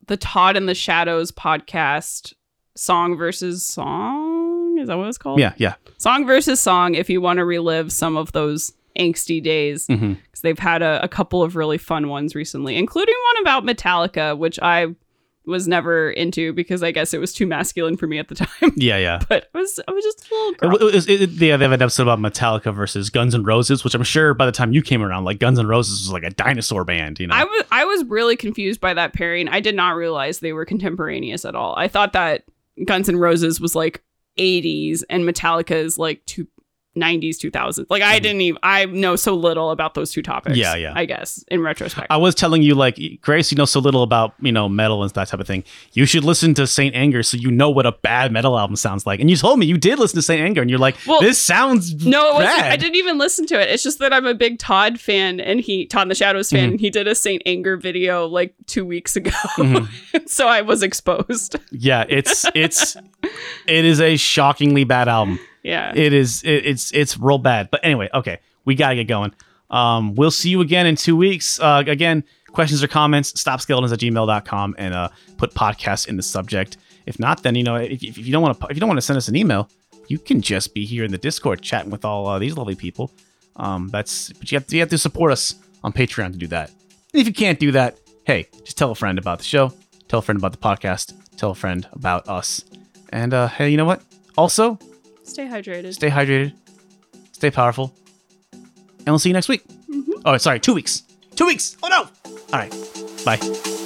the Todd and the Shadows podcast, Song versus Song. Is that what it's called? yeah, yeah. Song versus Song. If you want to relive some of those angsty days, mm-hmm. because they've had a, a couple of really fun ones recently, including one about Metallica, which I was never into because I guess it was too masculine for me at the time. Yeah, yeah. but I was I was just a little It, girl. it, it, yeah, they have an episode about Metallica versus Guns N' Roses, which I'm sure by the time you came around, like Guns N' Roses was like a dinosaur band, you know? I was I was really confused by that pairing. I did not realize they were contemporaneous at all. I thought that Guns N' Roses was like 80s and Metallica is like two 90s 2000s. Like I Mhm. didn't even I know so little about those two topics. Yeah, yeah. I guess in retrospect. I was telling you, like, Grace, you know so little about, you know, metal and that type of thing. You should listen to Saint Anger so you know what a bad metal album sounds like. And you told me you did listen to Saint Anger, and you're like, Well, this sounds no, it wasn't. bad. I didn't even listen to it. It's just that I'm a big Todd fan, and he Todd and the Shadows fan. Mhm. And he did a Saint Anger video like two weeks ago, Mhm. so I was exposed. Yeah, it's it's it is a shockingly bad album. Yeah, It is it, it's it's real bad. But anyway, okay, we gotta get going. Um, we'll see you again in two weeks. Uh, again, questions or comments, stopskeletons at gmail.com and uh, put podcast in the subject. If not, then you know if, if you don't want to if you don't want to send us an email, you can just be here in the Discord chatting with all uh, these lovely people. Um, that's but you have to, you have to support us on Patreon to do that. And if you can't do that, hey, just tell a friend about the show, tell a friend about the podcast, tell a friend about us, and uh, hey, you know what? Also, stay hydrated. stay hydrated, stay powerful, and we'll see you next week. Mm-hmm. Oh, sorry, two weeks. Two weeks. Oh no. All right. Bye.